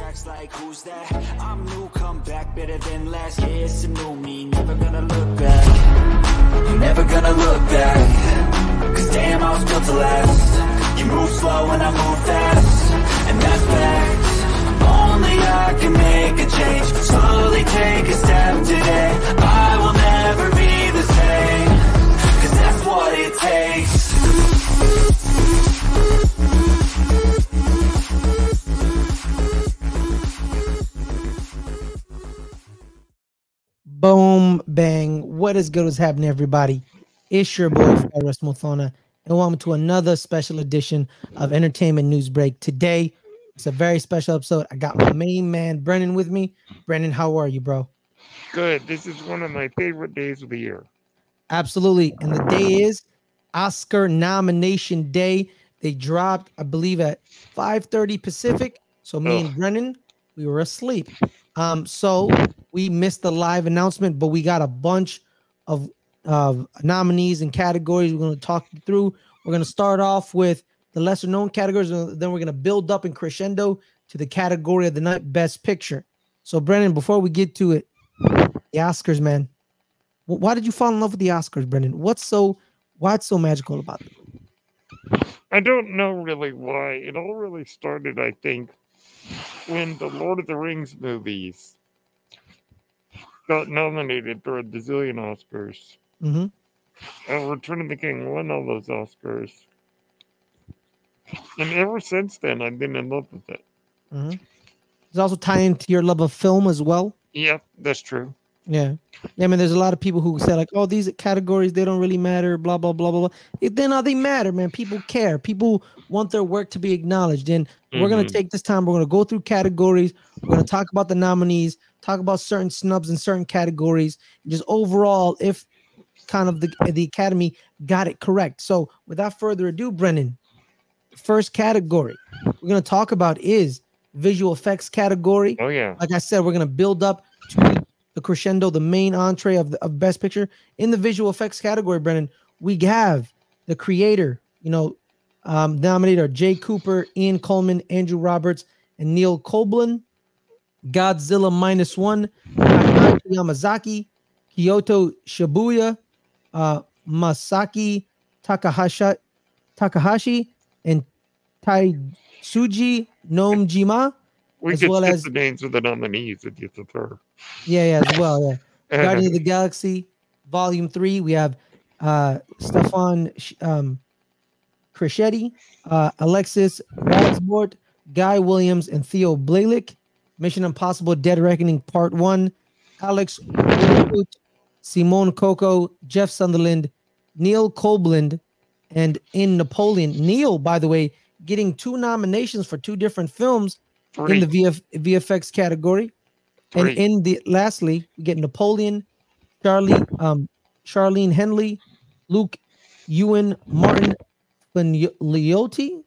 tracks like who's that? I'm new, come back better than last. Yeah, it's a new me, never gonna look back. Never gonna look back. Cause damn, I was built to last. You move slow and I move fast. And that's fact. Only I can make a change. Slowly take a step today. I will never be the same. Cause that's what it takes. Bang. What is good? What's happening, everybody? It's your boy, Fares Muthana, and welcome to another special edition of Entertainment News Break. Today, it's a very special episode. I got my main man, Brennen, with me. Brennen, how are you, bro? Good. This is one of my favorite days of the year. Absolutely. And the day is Oscar nomination day. They dropped, I believe, at 5:30 Pacific. So me and Ugh. Brennen, we were asleep. Um, so we missed the live announcement, but we got a bunch of uh, nominees and categories. We're going to talk through. We're going to start off with the lesser known categories, and then we're going to build up and crescendo to the category of the night, Best Picture. So, Brendan, before we get to it, the Oscars, man. Why did you fall in love with the Oscars, Brendan? What's so why it's so magical about them? I don't know really why. It all really started, I think, when the Lord of the Rings movies got nominated for a bazillion Oscars. hmm And Return of the King won all those Oscars. And ever since then, I've been in love with it. hmm It's also tie into your love of film as well. Yeah, that's true. Yeah. Yeah, I mean, there's a lot of people who say, like, oh, these categories, they don't really matter, blah, blah, blah, blah, blah. It, then uh, they matter, man. People care. People want their work to be acknowledged. And we're going to take this time. We're going to go through categories. We're going to talk about the nominees, talk about certain snubs in certain categories, just overall, if kind of the, the Academy got it correct. So without further ado, Brennen, first category we're going to talk about is visual effects category Oh, yeah. like I said, we're gonna build up to the crescendo, the main entree of the of Best Picture in the visual effects category. Brennen, we have the creator, you know, um, nominated are Jay Cooper, Ian Coleman, Andrew Roberts, and Neil Coblin. Godzilla minus one, Yamazaki, Kiyoko Shibuya, uh, Masaki Takahashi, Takahashi, and Tatsuji Nojima. We As well as- the names of the nominees if you prefer. Yeah, yeah, as well. Yeah. Guardian of the Galaxy, Volume Three. We have uh Stefan um Crescetti, uh Alexis Radsbort, Guy Williams, and Theo Bialek. Mission Impossible Dead Reckoning Part One, Alex Woodcoot, Simone Coco, Jeff Sutherland, Neil Coblin, and in Napoleon. Neil, by the way, getting two nominations for two different films Three. in the VF, VFX category. And in the lastly, we get Napoleon, Charlie, um, Charlene Henley, Luke Ewan, Martin Leotti,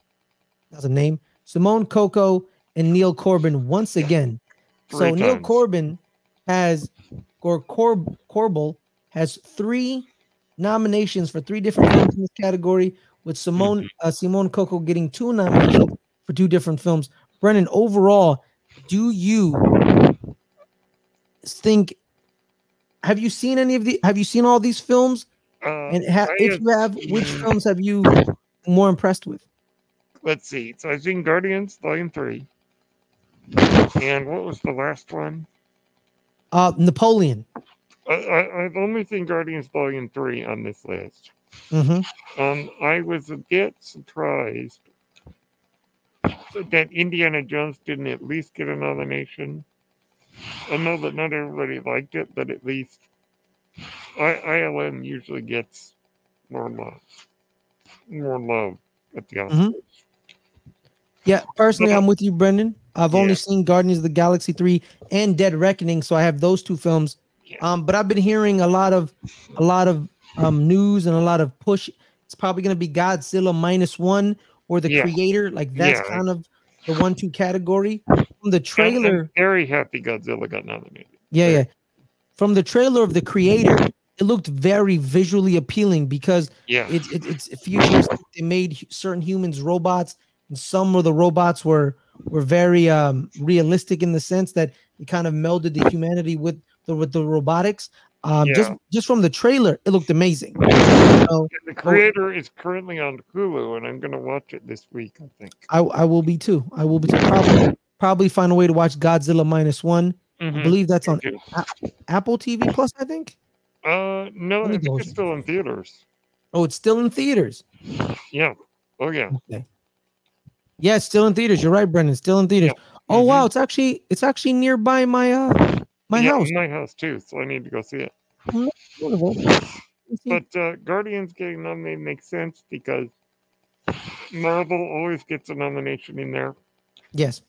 that's a name, Simone Coco, and Neil Corbin once again. so Three Neil. Corbin has or Corb Corbel has three nominations for three different films in this category, with Simone Mm-hmm. uh, Simone Coco getting two nominations for two different films. Brennen, overall, do you think have you seen any of the have you seen all these films Uh, and ha- if you have which films have you more impressed with let's see. So I've seen Guardians Volume Three, and what was the last one? uh napoleon I, I, I've only seen Guardians Volume Three on this list. hmm Um, I was a bit surprised that Indiana Jones didn't at least get a nomination. I know that not everybody liked it, but at least I, ILM usually gets more love, more love at the Oscars. Mhm. yeah personally i'm with you brendan i've only Yeah. seen guardians of the galaxy 3 and dead reckoning so i have those two films um but i've been hearing a lot of a lot of um news and a lot of push it's probably going to be godzilla minus one or the Yeah. creator like that's Yeah. kind of the one two category from the trailer I'm very happy Godzilla got nominated. Yeah, yeah. From the trailer of the creator, it looked very visually appealing because Yeah, it, it it's futuristic. They made certain humans robots, and some of the robots were were very um realistic in the sense that it kind of melded the humanity with the with the robotics. Um, just Yeah. just from the trailer, it looked amazing. Know, The creator is currently on Hulu, and I'm gonna watch it this week. I think. I I will be too. I will be too. Probably probably find a way to watch Godzilla minus one. I Mhm. believe that's on Okay. Apple TV Plus. I think. Uh, no, I think it's still in theaters. Oh, it's still in theaters. Yeah. Oh yeah. Okay. Yeah, it's still in theaters. You're right, Brendan. Still in theaters. Oh Mhm. wow, it's actually it's actually nearby my uh my yeah, house. My house too. So I need to go see it. Wonderful. Let's see. But uh, Guardians getting nominated makes sense because Marvel always gets a nomination in there. yes.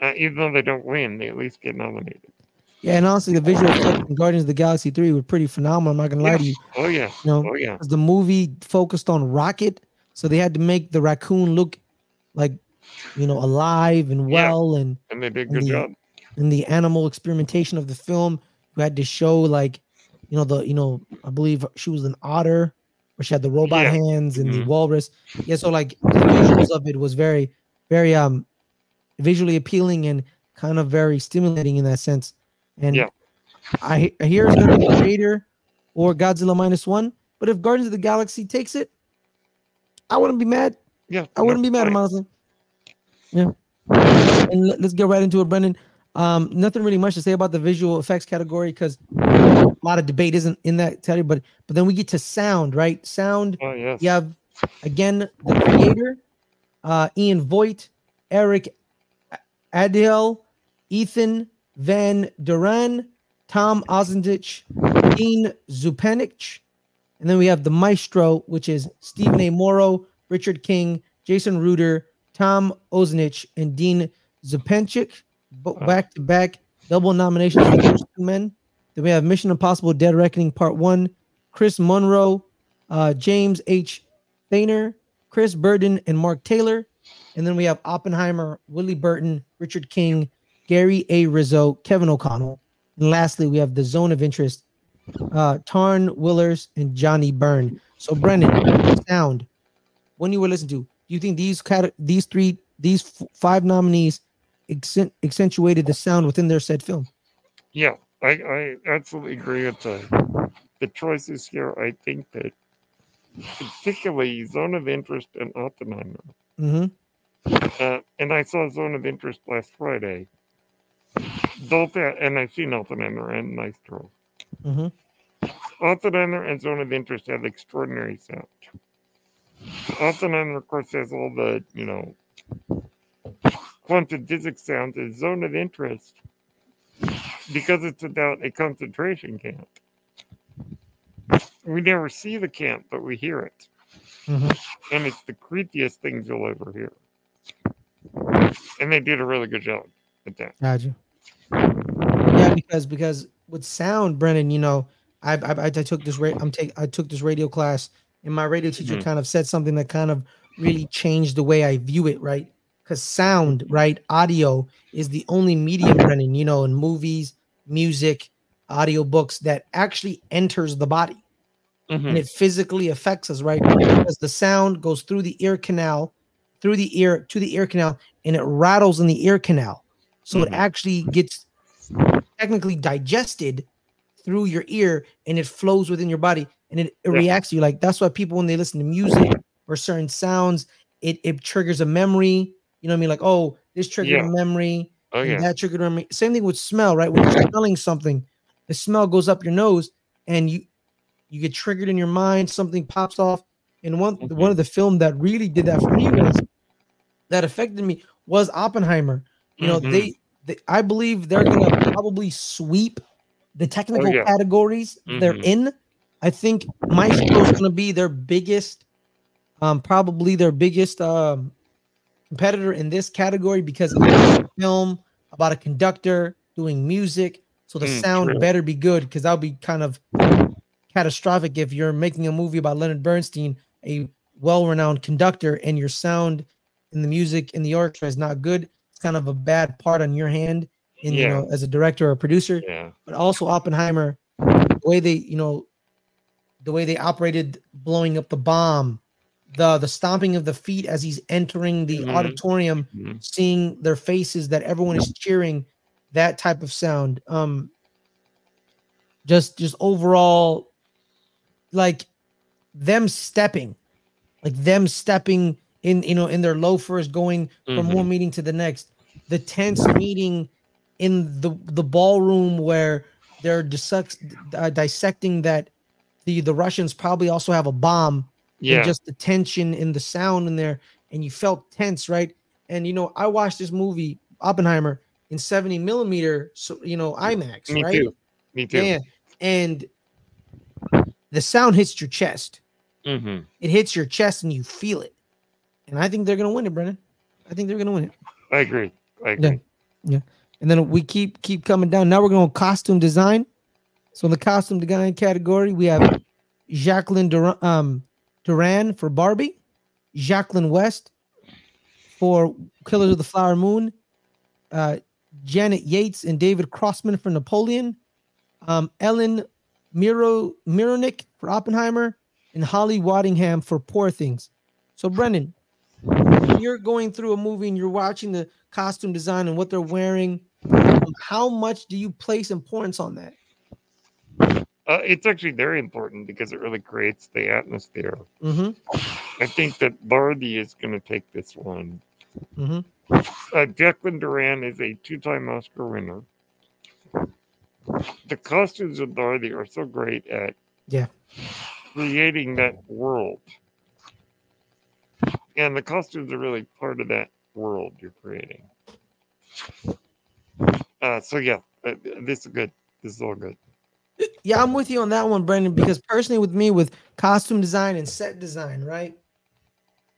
Uh, even though they don't win, they at least get nominated. Yeah, and honestly, the visual effects in Guardians of the Galaxy 3 were pretty phenomenal. I'm not gonna lie to you. Oh yeah. You know, Oh yeah. the movie focused on Rocket, so they had to make the raccoon look like you know alive and Yeah. well and And they did a And good the- job. in the animal experimentation of the film you had to show like you know the you know i believe she was an otter where she had the robot Yeah. hands and the Mhm. walrus yeah so like the visuals of it was very very um visually appealing and kind of very stimulating in that sense and Yeah. i, I hear it's gonna be the creator or godzilla minus one but if guardians of the galaxy takes it i wouldn't be mad Yeah. I wouldn't be mad, fine. honestly. Yeah. And let, us get right into it, Brendan. Um, nothing really much to say about the visual effects category because a lot of debate isn't in that category. But but then we get to sound, right? Sound. Oh yes. You have again the creator, uh, Ian Voigt, Eric Adel, Ethan Van der Ryn, Tom Ozanich, Dean Zupancic, and then we have the maestro, which is Steven A. Morrow, Richard King, Jason Reuter, Tom Ozanich, and Dean Zupancic, back to back double nominations for those two men. Then we have Mission Impossible: Dead Reckoning Part One, Chris Munro, uh, James H. Thainer, Chris Burdon, and Mark Taylor. And then we have Oppenheimer, Willie Burton, Richard King, Gary A. Rizzo, Kevin O'Connell. And lastly, we have the Zone of Interest, uh, Tarn Willers, and Johnnie Burn. So, Brendan, sound. When you were listening to, do you think these cat- these three, these f- five nominees accent- accentuated the sound within their said film? Yeah. I, I absolutely agree with the the choices here. I think that particularly Zone of Interest and Oppenheimer. Mm-hmm. Uh, and I saw Zone of Interest last Friday. Both at, and I've seen Oppenheimer and Maestro. Mm-hmm. Oppenheimer and Zone of Interest have extraordinary sound. Oppenheimer, of course, there's all the, you know, quantum physics sounds. And Zone of Interest, because it's about a concentration camp, we never see the camp, but we hear it. Mm-hmm. And it's the creepiest things you'll ever hear. And they did a really good job at that. Gotcha. Yeah, because because with sound, Brennen, you know, I I, I took this ra- I'm take I took this radio class, and my radio teacher Mhm. kind of said something that kind of really changed the way I view it, right? Because sound, right, audio is the only medium, Brennen, you know, in movies, music, audio books that actually enters the body and it physically affects us, right? Because the sound goes through the ear canal, through the ear to the ear canal, and it rattles in the ear canal. So it Mhm. actually gets technically digested through your ear and it flows within your body and it, it Yeah. reacts to you. Like that's why people when they listen to music or certain sounds, it, it triggers a memory. You know what I mean? Like, oh, this triggered Yeah. a memory. Oh, yeah. that triggered a memory. Same thing with smell, right? When you're smelling something, the smell goes up your nose and you you get triggered in your mind, something pops off. And one Mhm. one of the film that really did that for me was that affected me was Oppenheimer. You know, Mhm. they, they I believe they're gonna probably sweep the technical Oh, yeah. categories they're Mhm. in. I think My Maestro is gonna be their biggest, um, probably their biggest um competitor in this category because it's a film about a conductor doing music. So the Mm, sound true. better be good because that would be kind of catastrophic if you're making a movie about Leonard Bernstein, a well-renowned conductor, and your sound and the music in the orchestra is not good. It's kind of a bad part on your hand, in you know, as a director or producer. Yeah. But also Oppenheimer, the way they, you know, the way they operated blowing up the bomb, the the stomping of the feet as he's entering the Mhm. auditorium, Mhm. seeing their faces that everyone is cheering, that type of sound. Um, just just overall, like them stepping, like them stepping in, you know, in their loafers, going from one meeting to the next. The tense meeting in the the ballroom where they're dissect, uh, dissecting that the the Russians probably also have a bomb Yeah. and just the tension in the sound in there, and you felt tense, right? And you know, I watched this movie Oppenheimer in 70 millimeter, so you know, IMAX, Me right? too. Me too. Yeah, and the sound hits your chest. Mm-hmm. It hits your chest, and you feel it. And I think they're gonna win it, Brennen. I think they're gonna win it. I agree. I agree. Yeah, and then we keep keep coming down. Now we're going to costume design. So in the costume design category, we have Jacqueline Durran, um, Durran for Barbie, Jacqueline West for Killers of the Flower Moon, uh, Janet Yates and David Crossman for Napoleon, um, Ellen Miro Mirojnick for Oppenheimer, and Holly Waddington for Poor Things. So Brendan, when you're going through a movie and you're watching the costume design and what they're wearing, how much do you place importance on that? Uh, it's actually very important because it really creates the atmosphere. Mm-hmm. I think that Barbie is going to take this one. Mm-hmm. Uh, Jacqueline Durran is a two-time Oscar winner. The costumes of Barbie are so great at Yeah. creating that world, and the costumes are really part of that world you're creating. Uh, so yeah, uh, this is good. This is all good. Yeah, I'm with you on that one, Brendan, because personally with me with costume design and set design, right?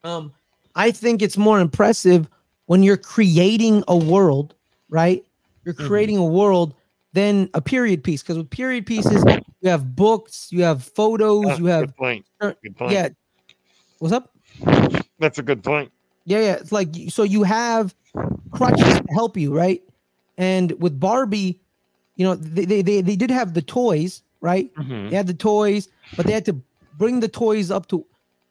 Um, I think it's more impressive when you're creating a world, right? You're Mhm. creating a world than a period piece. Because with period pieces, you have books, you have photos, Uh, you have good point. er, Good point. yeah. What's up? That's a good point. Yeah, yeah. It's like so you have crutches to help you, right? And with Barbie, you know, they they they, they did have the toys, right? Mhm. They had the toys, but they had to bring the toys up to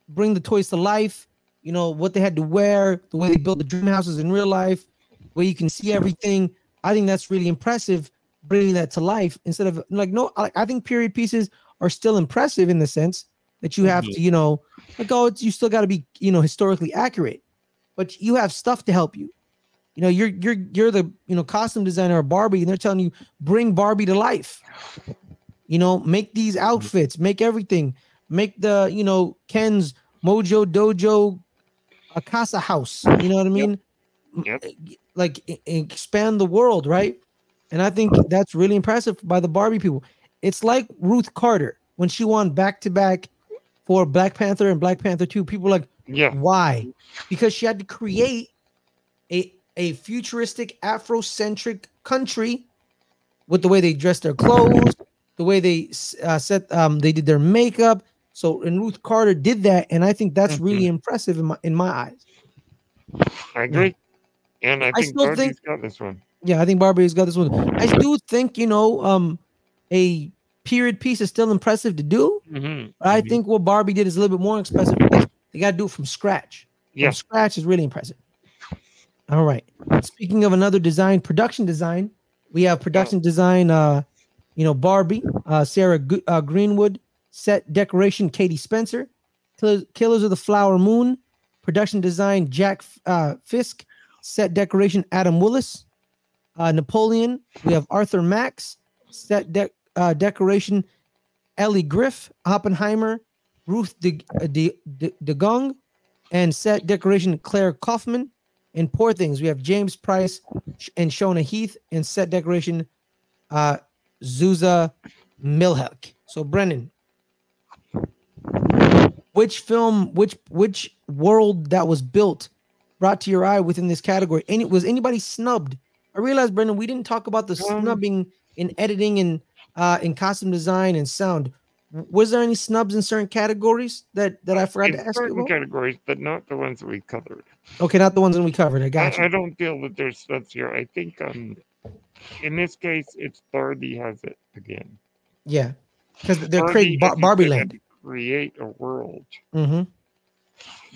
bring the toys to life. You know what they had to wear, the way they built the dream houses in real life, where you can see everything. I think that's really impressive, bringing that to life instead of like no. I, I think period pieces are still impressive in the sense that you have Mhm. to, you know, like oh, it's you still got to be, you know, historically accurate, but you have stuff to help you. You know, you're you're you're the you know costume designer of Barbie, and they're telling you bring Barbie to life. You know, make these outfits, make everything, make the you know Ken's Mojo Dojo, a casa house. You know what I mean? Yep. Like e- expand the world, right? And I think that's really impressive by the Barbie people. It's like Ruth Carter when she won back to back for Black Panther and Black Panther 2. People were like, Yeah. why? Because she had to create a a futuristic Afrocentric country with the way they dressed their clothes, the way they uh, set um they did their makeup. So and Ruth Carter did that, and I think that's really impressive in my in my eyes. I agree. And I I think still Barbie's think- got this one. Yeah, I think Barbie's got this one. I do think you know um a period piece is still impressive to do. Mm-hmm. But I think what Barbie did is a little bit more expensive they got to do it from scratch. Yeah. From scratch is really impressive. All right. Speaking of another design, production design, we have production design. Uh, you know, Barbie, uh, Sarah Go- uh, Greenwood, set decoration, Katie Spencer, Killers, of the Flower Moon, production design, Jack uh, Fisk, set decoration, Adam Willis, uh, Napoleon. We have Arthur Max, set de- uh, decoration, Ellie Griff, Oppenheimer, Ruth De, uh, De, De, DeGong, and set decoration Claire Kaufman. In Poor Things, we have James Price and Shona Heath, In set decoration uh, Zuza Milhek. So, Brennen, which film, which which world that was built, brought to your eye within this category? Any was anybody snubbed? I realized, Brendan, we didn't talk about the Um, snubbing in editing and uh, in costume design and sound. Was there any snubs in certain categories that that I forgot In to ask you certain categories, but not the ones that we covered. Okay, not the ones that we covered. I got I, I don't feel that there's snubs here. I think um, in this case, it's Barbie has it again. Yeah, because they're creating Bar- Barbie Land. Create a world. mm-hmm.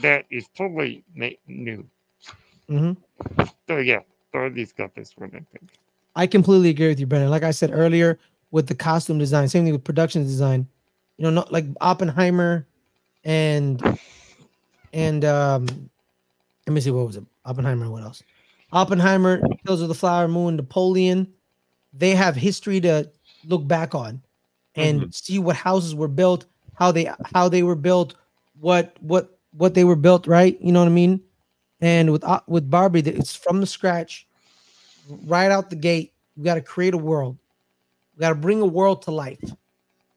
that is totally na- new. hmm So yeah, Dorothy's got this one, I think. I completely agree with you, Brennen. Like I said earlier, with the costume design, same thing with production design. You know, not like Oppenheimer and and um let me see what was it? Oppenheimer what else? Oppenheimer, Kills of the Flower Moon, Napoleon. They have history to look back on and see what houses were built, how they how they were built, what what what they were built, right? You know what I mean? And with uh, with Barbie, it's from the scratch, right out the gate. We got to create a world. We got to bring a world to life.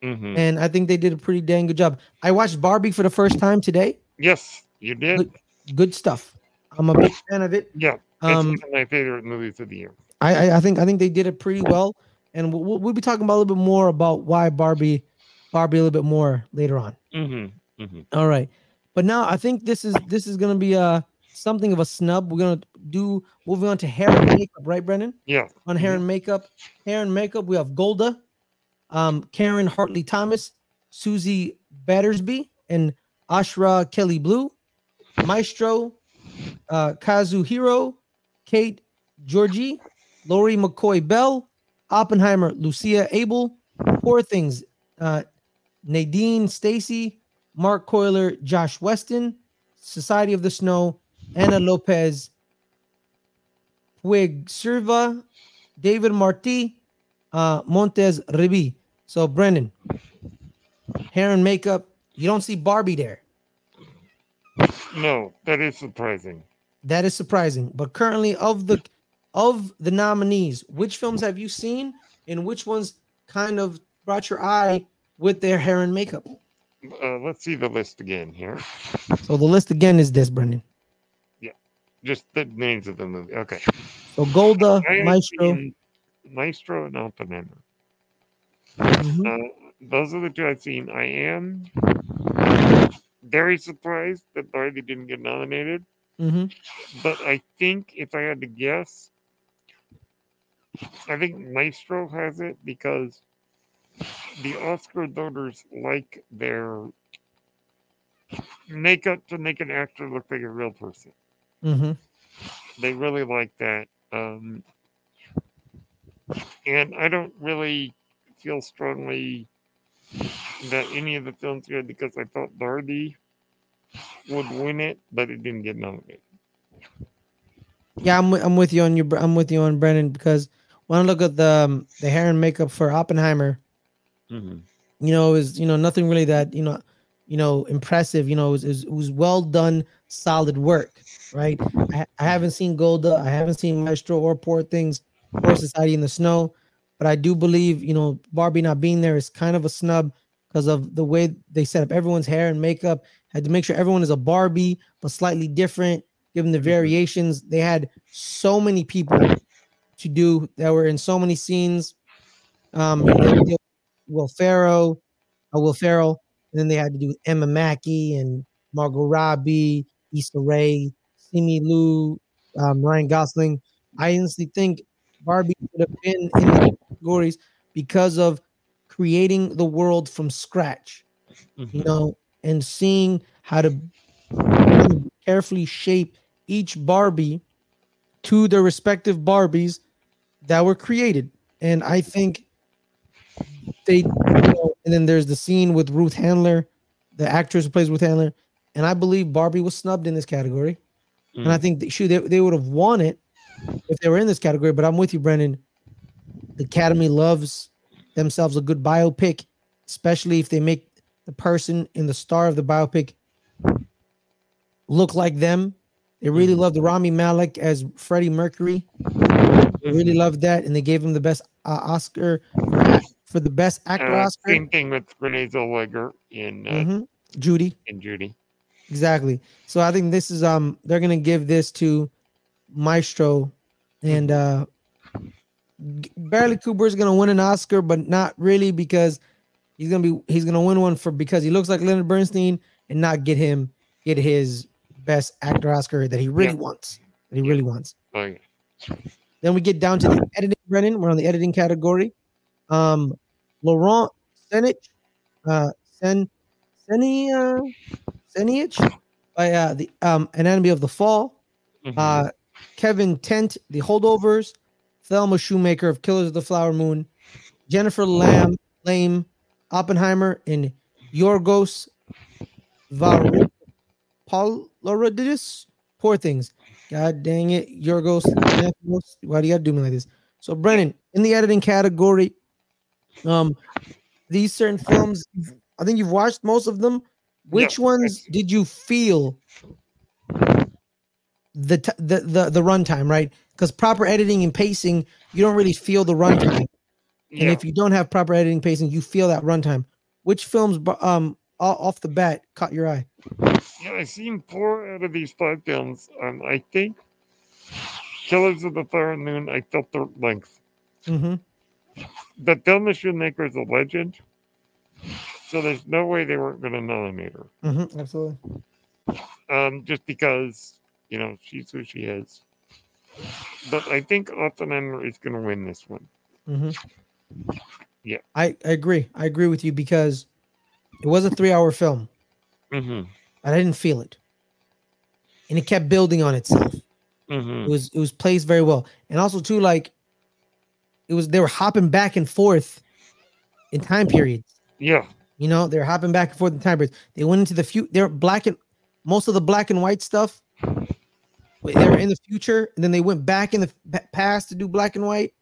hmm And I think they did a pretty dang good job. I watched Barbie for the first time today. Yes, you did. Look- Good stuff. I'm a big fan of it. Yeah, it's Um, one of my favorite movies of the year. I, I I think I think they did it pretty well, and we'll, we'll be talking about a little bit more about why Barbie, Barbie a little bit more later on. hmm hmm All right, but now I think this is this is gonna be a something of a snub. We're gonna do moving on to hair and makeup, right, Brendan? Yeah. On hair and makeup, hair and makeup, we have Golda, um, Karen Hartley Thomas, Susie Battersby, and Ashra Kelly Blue, Maestro, uh, Kazuhiro, Kate Georgie, Lori McCoy Bell, Oppenheimer, Lucia Abel, Poor Things, uh, Nadine Stacy, Mark Coulier, Josh Weston, Society of the Snow, Anna Lopez, Puig Silva, David Marti, uh, Montez Ribi. So, Brendan, hair and makeup, you don't see Barbie there. No, that is surprising. That is surprising. But currently, of the of the nominees, which films have you seen, and which ones kind of brought your eye with their hair and makeup? Uh, let's see the list again here. So the list again is this, Brendan. Yeah, just the names of the movie. Okay. So Golda, Maestro. Maestro and Oppenheimer. mhm, Uh, those are the two I've seen. I am very surprised that Barbie didn't get nominated, mhm. but I think if I had to guess, I think Maestro has it because the Oscar voters like their makeup to make an actor look like a real person. Mhm. They really like that. Um, and I don't really feel strongly that any of the films here because I thought Barbie would win it, but it didn't get nominated. Yeah, I'm I'm with you on your I'm with you on Brendan because when I look at the um, the hair and makeup for Oppenheimer, Mm-hmm. you know, is you know nothing really that you know, you know, impressive. You know, it was, it was, it was well done, solid work, right? I, I haven't seen Golda, I haven't seen Maestro or Poor Things or Society in the Snow, but I do believe you know Barbie not being there is kind of a snub because of the way they set up everyone's hair and makeup. Had to make sure everyone is a Barbie but slightly different, given the variations. They had so many people to do that were in so many scenes. Um, you know, they Will Ferrell, uh, Will Ferrell, and then they had to do Emma Mackey and Margot Robbie, Issa Rae, Simu Liu, um, Ryan Gosling. I honestly think Barbie would have been in the categories because of creating the world from scratch, you know, and seeing how to carefully shape each Barbie to their respective Barbies that were created. And I think they, you know, and then there's the scene with Ruth Handler, the actress who plays Ruth Handler. And I believe Barbie was snubbed in this category. And I mm. think they, shoot, they, they would have won it if they were in this category. But I'm with you, Brendan. The Academy loves themselves a good biopic, especially if they make the person in the star of the biopic look like them. They really Mhm. loved Rami Malek as Freddie Mercury. They really loved that, and they gave him the best uh, Oscar for, the best actor Uh, Oscar. same thing with Renee Zellweger in uh, Mhm. Judy, in Judy. exactly. So I think this is um they're gonna give this to Maestro, and uh G- Bradley Cooper is gonna win an Oscar, but not really because he's gonna be he's gonna win one for because he looks like Leonard Bernstein and not get him get his best actor Oscar that he really Yeah. wants. That he really wants. Oh, yeah. Then we get down to the editing, Brennen. We're on the editing category. Um, Laurent Senich, uh, Sen, Seni, uh, Senich, by uh, the um, Anatomy of the Fall, Mhm. uh, Kevin Tent, The Holdovers, Thelma Shoemaker of Killers of the Flower Moon, Jennifer Lamb, Lame, Oppenheimer, and Yorgos Polorodidis. Poor things. God dang it, Yorgos. Why do you gotta do me like this? So, Brennen, in the editing category, um, these certain films, I think you've watched most of them. Which ones did you feel the t- the the the runtime right? Because proper editing and pacing, you don't really feel the runtime, and if you don't have proper editing pacing, you feel that runtime. Which films, um, off the bat, caught your eye? Yeah, I've seen four out of these five films. Um, I think Killers of the Flower Moon, I felt the length. Mm-hmm. But Thelma Shoemaker is a legend, so there's no way they weren't going to nominate her. Mm-hmm. Absolutely. Um, just because you know she's who she is. But I think Oppenheimer is going to win this one. Mm-hmm. Yeah. I, I agree. I agree with you because it was a three-hour film, Mm-hmm. but I didn't feel it, and it kept building on itself. Mm-hmm. It was it was placed very well, and also too like it was they were hopping back and forth in time periods. Yeah. You know, they're hopping back and forth in time periods. They went into the future. They're black and most of the black and white stuff. They were in the future, and then they went back in the past to do black and white,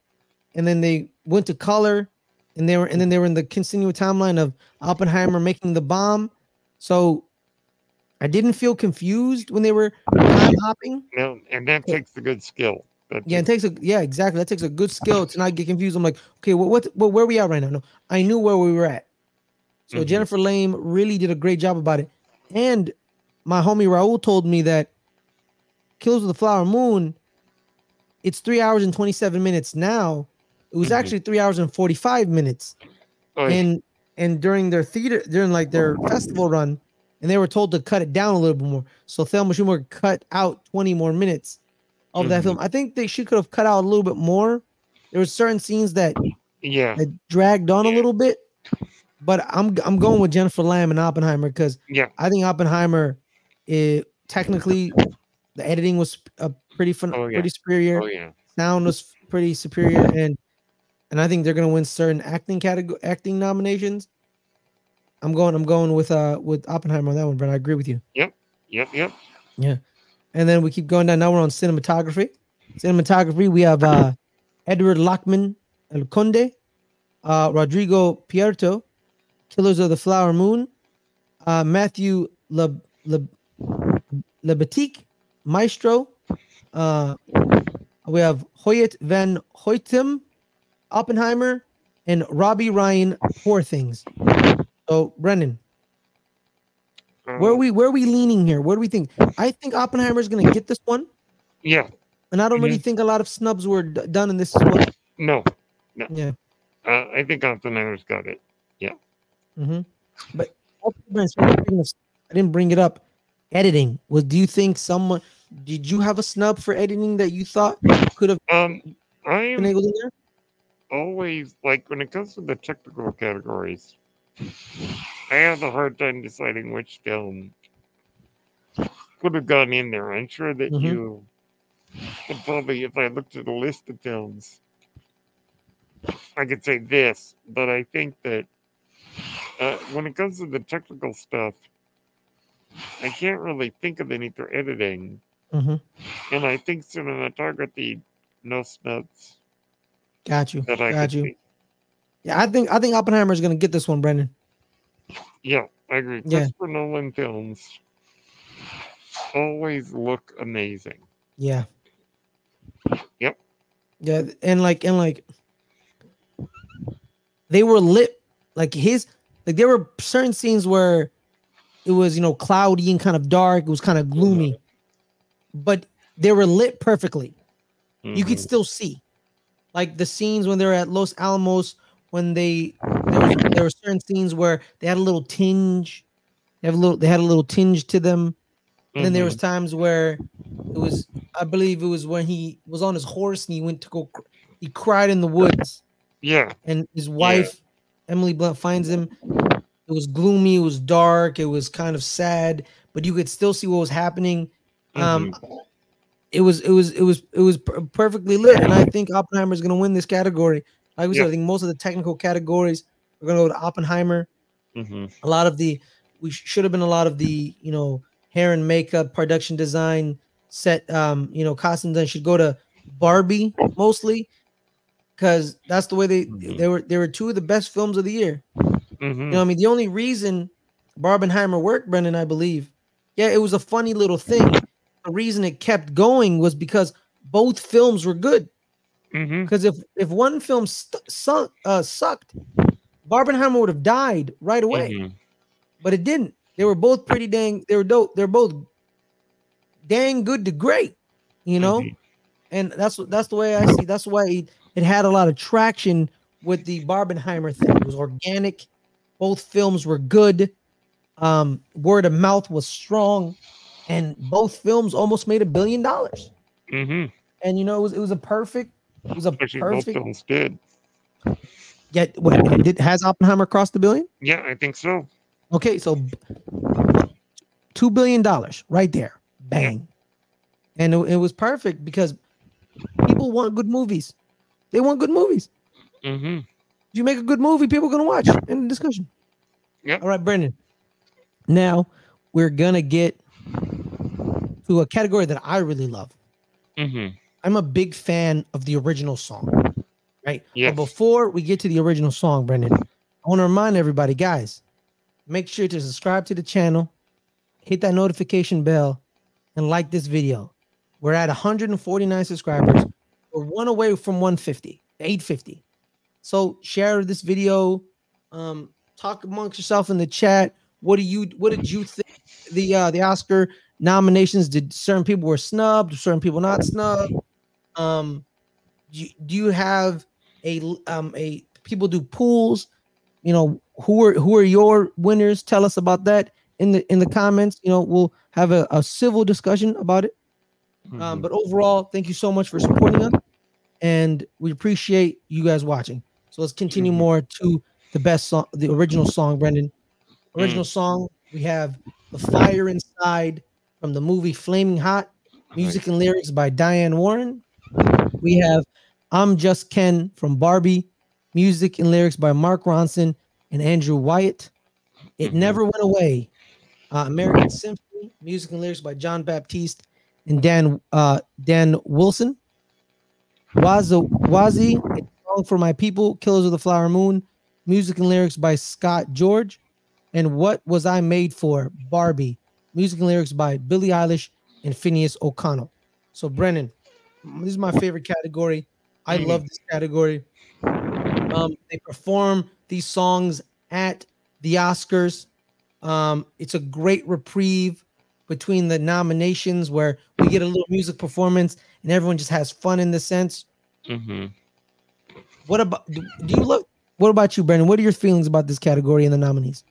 and then they went to color, and they were and then they were in the continual timeline of Oppenheimer making the bomb. So I didn't feel confused when they were time hopping. No, and that takes a good skill. That Yeah, it takes a yeah, exactly. That takes a good skill to not get confused. I'm like, okay, well, what, well, where we at right now? No, I knew where we were at. So Mhm. Jennifer Lame really did a great job about it. And my homie Raul told me that Kills of the Flower Moon, it's three hours and 27 minutes now. It was Mhm. actually three hours and 45 minutes. Oh, yeah. And and during their theater, during like their festival run, and they were told to cut it down a little bit more. So Thelma Schumacher cut out 20 more minutes of that Mhm. film. I think they she could have cut out a little bit more. There were certain scenes that, yeah. that dragged on a little bit, but I'm I'm going with Jennifer Lamb and Oppenheimer because Yeah. I think Oppenheimer, it technically, the editing was a pretty fun, Oh, yeah. pretty superior. Oh yeah. Sound was pretty superior, and and I think they're gonna win certain acting category acting nominations. I'm going. I'm going with uh with Oppenheimer on that one, but I agree with you. Yep. Yep. Yep. Yeah. And then we keep going down. Now we're on cinematography. Cinematography, we have uh, Edward Lachman El Conde, uh, Rodrigo Prieto, Killers of the Flower Moon, uh, Matthew Le, Le, Lebetique, Maestro. Uh, we have Hoyt Van Hoytem, Oppenheimer, and Robbie Ryan, Poor Things. So, Brendan, where are we where are we leaning here? Where do we think? I think Oppenheimer's gonna get this one. Yeah. And I don't really Mhm. think a lot of snubs were d- done in this one. well. No. Yeah. Uh, I think Oppenheimer's got it. Yeah. Mm-hmm. But I didn't bring it up. Editing was. Do you think someone? Did you have a snub for editing that you thought could have Um, I been able there? Always like when it comes to the technical categories. I have a hard time deciding which film could have gone in there. I'm sure that Mhm. you could probably, if I looked at a list of films, I could say this. But I think that uh, when it comes to the technical stuff, I can't really think of any for editing. hmm And I think cinematography, no snubs Got you. Got you. see. Yeah, I think I think Oppenheimer is gonna get this one, Brendan. Yeah, I agree. Yeah. Christopher Nolan films always look amazing. Yeah. Yep. Yeah, and like and like they were lit like his like there were certain scenes where it was you know cloudy and kind of dark, it was kind of gloomy, but they were lit perfectly. You could Mhm. still see. Like the scenes when they're at Los Alamos when they there, was, there were certain scenes where they had a little tinge. They have a little they had a little tinge to them. And then there was Mhm. times where it was, I believe it was when he was on his horse and he went to go, he cried in the woods, yeah, and his wife Emily Blunt finds him. It it was gloomy, it was dark, it was kind of sad, but you could still see what was happening. Um, it was it was it was it was per- perfectly lit, and I think Oppenheimer is going to win this category. Like we said, I think most of the technical categories are going to go to Oppenheimer. hmm A lot of the we sh- should have been a lot of the you know hair and makeup, production design, set um you know costumes, design should go to Barbie mostly because that's the way they Mhm. they were they were two of the best films of the year. hmm You know, I mean, the only reason Barbenheimer worked, Brendan, I believe, yeah, it was a funny little thing. The reason it kept going was because both films were good. hmm Because if if one film st- sunk, uh, sucked, Barbenheimer would have died right away, Mhm. but it didn't. They were both pretty dang. They were dope. They're both dang good to great. You know, Mhm. and that's that's the way I see. That's why it, it had a lot of traction with the Barbenheimer thing. It was organic. Both films were good. Um, word of mouth was strong, and both films almost made a billion dollars. hmm And you know, it was it was a perfect. It was a Actually, both perfect. films did. Yet, what did has Oppenheimer crossed the billion? Yeah, I think so. Okay, so two billion dollars right there, bang, and it, it was perfect because people want good movies. They want good movies. hmm If you make a good movie, people are gonna watch. End of discussion. Yeah. All right, Brendan. Now we're gonna get to a category that I really love. hmm I'm a big fan of the original song. Right. Yes. But before we get to the original song, Brendan, I want to remind everybody, guys, make sure to subscribe to the channel, hit that notification bell, and like this video. We're at 149 subscribers. We're one away from 150, 850. So share this video. Um, talk amongst yourself in the chat. What do you what did you think the uh the Oscar nominations? Did certain people were snubbed, certain people not snubbed? Um do you, do you have a um a people do pools? You know, who are who are your winners? Tell us about that in the in the comments. You know, we'll have a, a civil discussion about it. Mm-hmm. Um, but overall, thank you so much for supporting us, and we appreciate you guys watching. So let's continue Mhm. more to the best song, the original song, Brendan. Original song. We have "The Fire Inside" from the movie Flamin' Hot. Music and lyrics by Diane Warren. We have "I'm Just Ken" from Barbie. Music and lyrics by Mark Ronson and Andrew Wyatt. It Mhm. never went away. Uh, American Symphony. Music and lyrics by Jon Batiste and Dan uh Dan Wilson. Wazi, a song for my people, Killers of the Flower Moon, music and lyrics by Scott George, and What Was I Made For? Barbie, music and lyrics by Billie Eilish and Phineas O'Connell. So Brennen, this is my favorite category. I Mhm. love this category. Um, they perform these songs at the Oscars. Um, it's a great reprieve between the nominations where we get a little music performance and everyone just has fun in the sense. hmm What about do, do you look? What about you, Brendan? What are your feelings about this category and the nominees?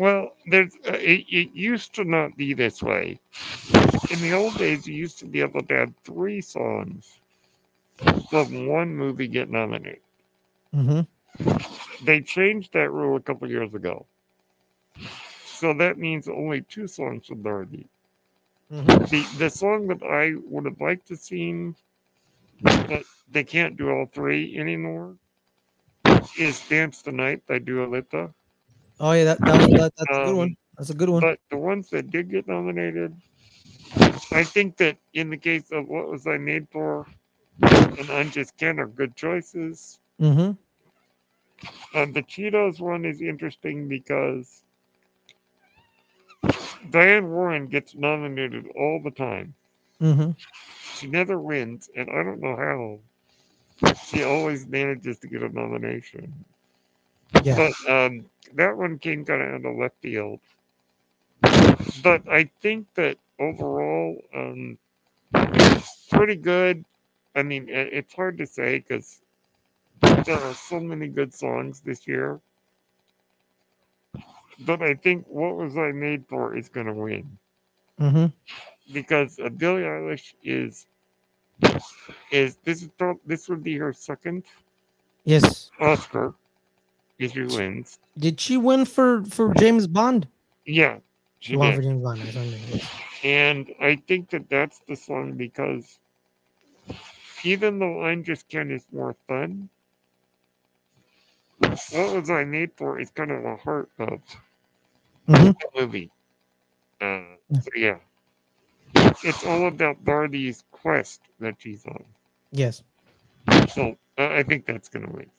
Well, there's uh, it, it used to not be this way. In the old days, you used to be able to have three songs from one movie get nominated. Mm-hmm. They changed that rule a couple years ago. So that means only two songs from Barbie. Mm-hmm. The the song that I would have liked to seen, but they can't do all three anymore, is "Dance the Night" by Dua Lipa. Oh yeah, that, that that, that's a good Um, one. That's a good one. But the ones that did get nominated, I think that in the case of What Was I Made For and I'm Just Ken are good choices. Mm-hmm. Um, the Cheetos one is interesting because Diane Warren gets nominated all the time. Mm-hmm. She never wins, and I don't know how. She always manages to get a nomination. Yeah. But um, that one came kind of out of left field. But I think that overall, um, pretty good. I mean, it's hard to say because there are so many good songs this year. But I think what was I made for is going to win Mm-hmm. because uh, Billie Eilish is is this is this would be her second Yes. Oscar, she wins. Did she win for for James Bond? Yeah, she won did. for James Bond. And I think that that's the song because even though I'm Just Ken is more fun, what was I made for is kind of the heart of Mhm. the movie. Uh, Yeah. so yeah, it's all about Barbie's quest that she's on. Yes. So uh, I think that's gonna win.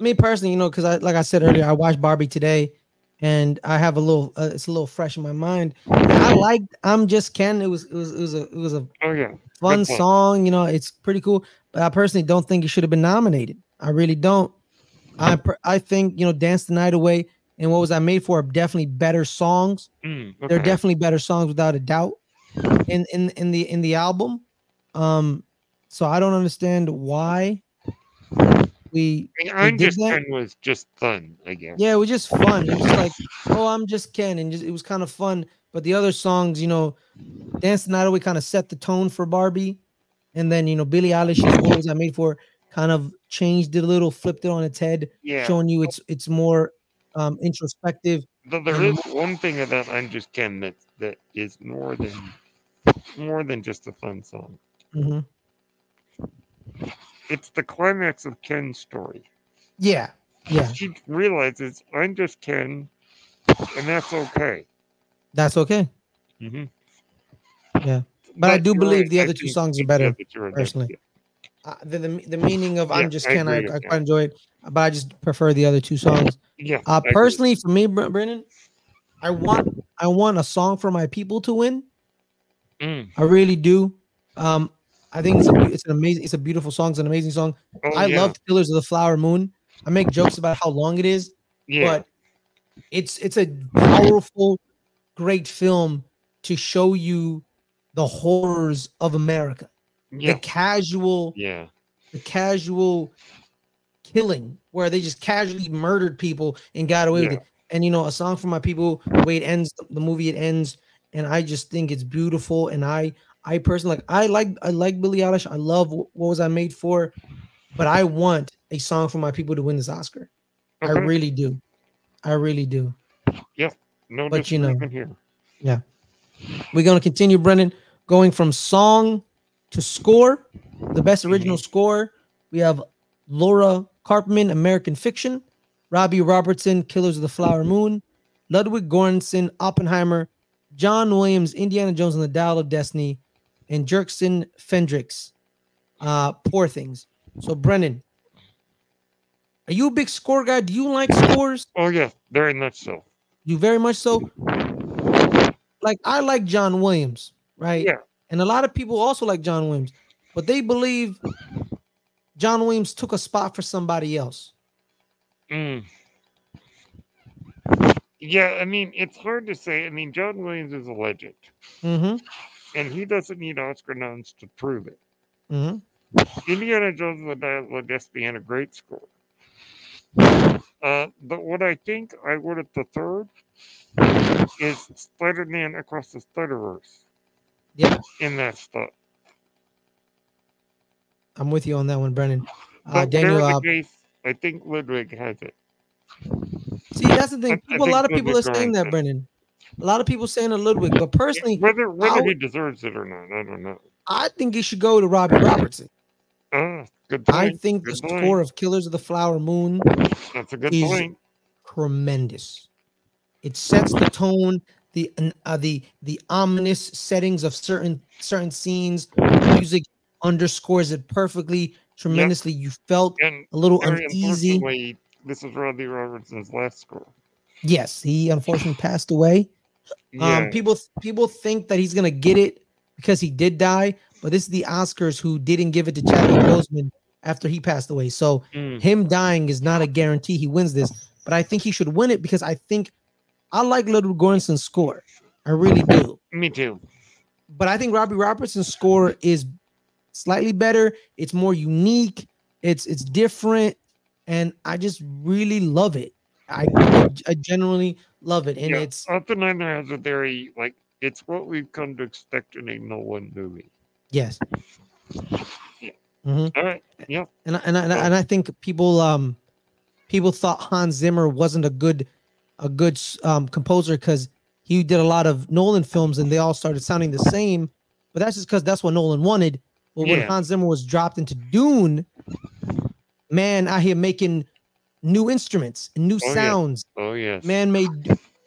Me personally, you know, because I like I said earlier, I watched Barbie today, and I have a little. Uh, it's a little fresh in my mind. I liked "I'm Just Ken." It was it was it was a it was a Oh yeah, fun song. You know, it's pretty cool. But I personally don't think it should have been nominated. I really don't. I I think you know, "Dance the Night Away" and "What Was I Made For" are definitely better songs. Mm, They're definitely better songs without a doubt. In in in the in the album, um, so I don't understand why we I mean, I'm did Just? Ken was just fun, I guess. Yeah, it was just fun. It was like, oh, I'm just Ken, and just it was kind of fun. But the other songs, you know, Dance the Night Away kind of set the tone for Barbie, and then you know Billie Eilish's "What Was I Made For" kind of changed it a little, flipped it on its head, Yeah. showing you it's it's more um introspective. Though there is one thing about I'm Just Ken that that is more than more than just a fun song. Mhm. It's the climax of Ken's story. Yeah, yeah, She realizes I'm just Ken, and that's okay. that's okay. hmm Yeah, But I do believe the other two songs are better, personally. Uh, the, the the meaning of Yeah, "I'm Just Ken" I, I quite enjoy it, but I just prefer the other two songs. Yeah. Uh, personally, for me, Bre- Brennen, I want I want a song for my people to win. Mm. I really do. Um, I think it's a, it's an amazing, it's a beautiful song. It's an amazing song. Oh, I yeah. love Killers of the Flower Moon. I make jokes about how long it is, Yeah. but it's it's a powerful, great film to show you the horrors of America. yeah. The casual, Yeah. the casual killing where they just casually murdered people and got away with it. And you know, a song for my people, the way it ends, the movie it ends, and I just think it's beautiful. And I, I personally like, I like, I like Billie Eilish. I love what was I made for, but I want a song for my people to win this Oscar. I really do, I really do. Yeah. No but you know. here. We're gonna continue, Brendan, going from song to score. The best mm-hmm. original score. We have Laura Karpman, American Fiction, Robbie Robertson, Killers of the Flower Moon, Ludwig Göransson, Oppenheimer, John Williams, Indiana Jones and the Dial of Destiny, and Jerskin Fendrix, uh, Poor Things. So, Brendan, are you a big score guy? Do you like scores? Oh yeah, very much so. You very much so. Like I like John Williams, right? Yeah. And a lot of people also like John Williams, but they believe John Williams took a spot for somebody else. Mm. Yeah, I mean, it's hard to say. I mean, John Williams is a legend, Mm-hmm. And he doesn't need Oscar nods to prove it. Mm-hmm. Indiana Jones and the Dial of Destiny had a great score. Uh, but what I think I would have third is Spider-Man Across the Spider-Verse Yeah, in that stuff. I'm with you on that one, Brendan. Uh, Daniel, uh, case, I think Ludwig has it. see that's the thing. People, a lot of people are saying that, Göransson. A lot of people saying that Ludwig, but personally, Whether whether he deserves it or not, I don't know. I think it should go to Robbie Robertson. Ah, good point. I think the point. score of Killers of the Flower Moon That's a good is- point. tremendous. It sets the tone, the uh, the the ominous settings of certain certain scenes. The music underscores it perfectly, tremendously. You felt And a little uneasy. this is Robbie Robertson's last score. Yes, he unfortunately passed away. Yeah, Um, people people think that he's gonna get it because he did die, but this is the Oscars who didn't give it to Chadwick Boseman after he passed away. So mm, him dying is not a guarantee he wins this, but I think he should win it because I think I like Ludwig Göransson's score. I really do. me too. But I think Robbie Robertson's score is slightly better. It's more unique. It's it's different, and I just really love it. I I, genuinely love it, and yeah, it's Oppenheimer has a very like it's what we've come to expect in a Nolan movie. yes. Yeah. Mhm. All right, yeah, and I- and I, and I, and I think people um people thought Hans Zimmer wasn't a good a good um, composer because he did a lot of Nolan films and they all started sounding the same. But that's just because that's what Nolan wanted. But when Hans Zimmer was dropped into Dune, man, I hear making new instruments new Oh, yeah. sounds. Oh yes. Man made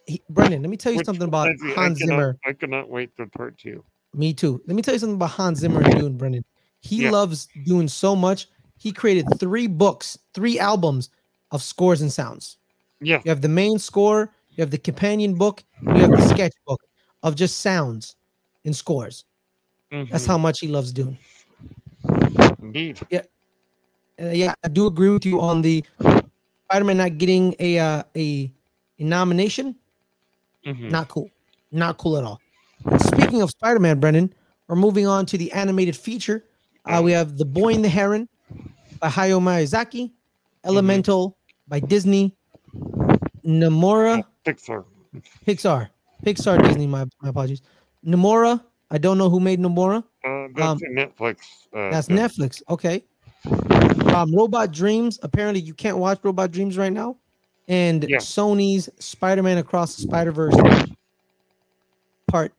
he, Brendan. Let me tell you Which- something about I Hans cannot- Zimmer. I cannot wait for part two. Me too. Let me tell you something about Hans Zimmer and Dune, Brendan. He Yeah. loves Dune so much. He created three books, three albums of scores and sounds. Yeah. You have the main score, you have the companion book, you have the sketchbook of just sounds and scores. That's mhm, how much he loves Dune. indeed. Uh, yeah, I do agree with you on the Spider-Man not getting a uh, a, a nomination. Mhm. Not cool. Not cool at all. Speaking of Spider-Man, Brendan, we're moving on to the animated feature. Uh, we have The Boy and the Heron by Hayao Miyazaki, Elemental by Disney, Nimona, Pixar. Pixar, Pixar, Disney. My, my apologies. Nimona. I don't know who made Nimona. Uh, that's Um, Netflix. Uh, That's. Netflix. Okay. Um, Robot Dreams. Apparently, you can't watch Robot Dreams right now. And Yeah. Sony's Spider-Man Across the Spider-Verse part.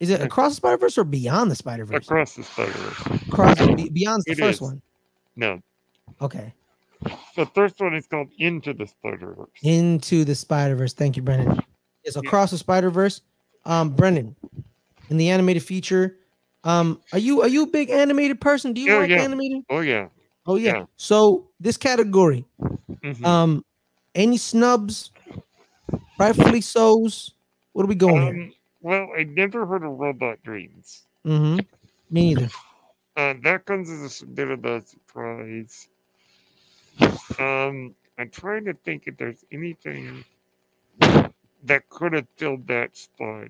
Is it Across the Spider-Verse or Beyond the Spider-Verse? Across the Spider-Verse. Across Be- Beyond's the It first is. one. No, Okay. the first one is called Into the Spider-Verse. Into the Spider-Verse. Thank you, Brendan. Yes, Across the Spider-Verse. Um, Brendan, in the animated feature. Um, are you are you a big animated person? Do you Yeah, like yeah. animated? Oh yeah. Oh yeah. Yeah. So this category, Mhm. Um, any snubs? Rightfully so's. What are we going here? Um, well, I never heard of Robot Dreams. Mm-hmm. Me neither. Uh, that comes as a bit of a surprise. Um, I'm trying to think if there's anything that could have filled that spot.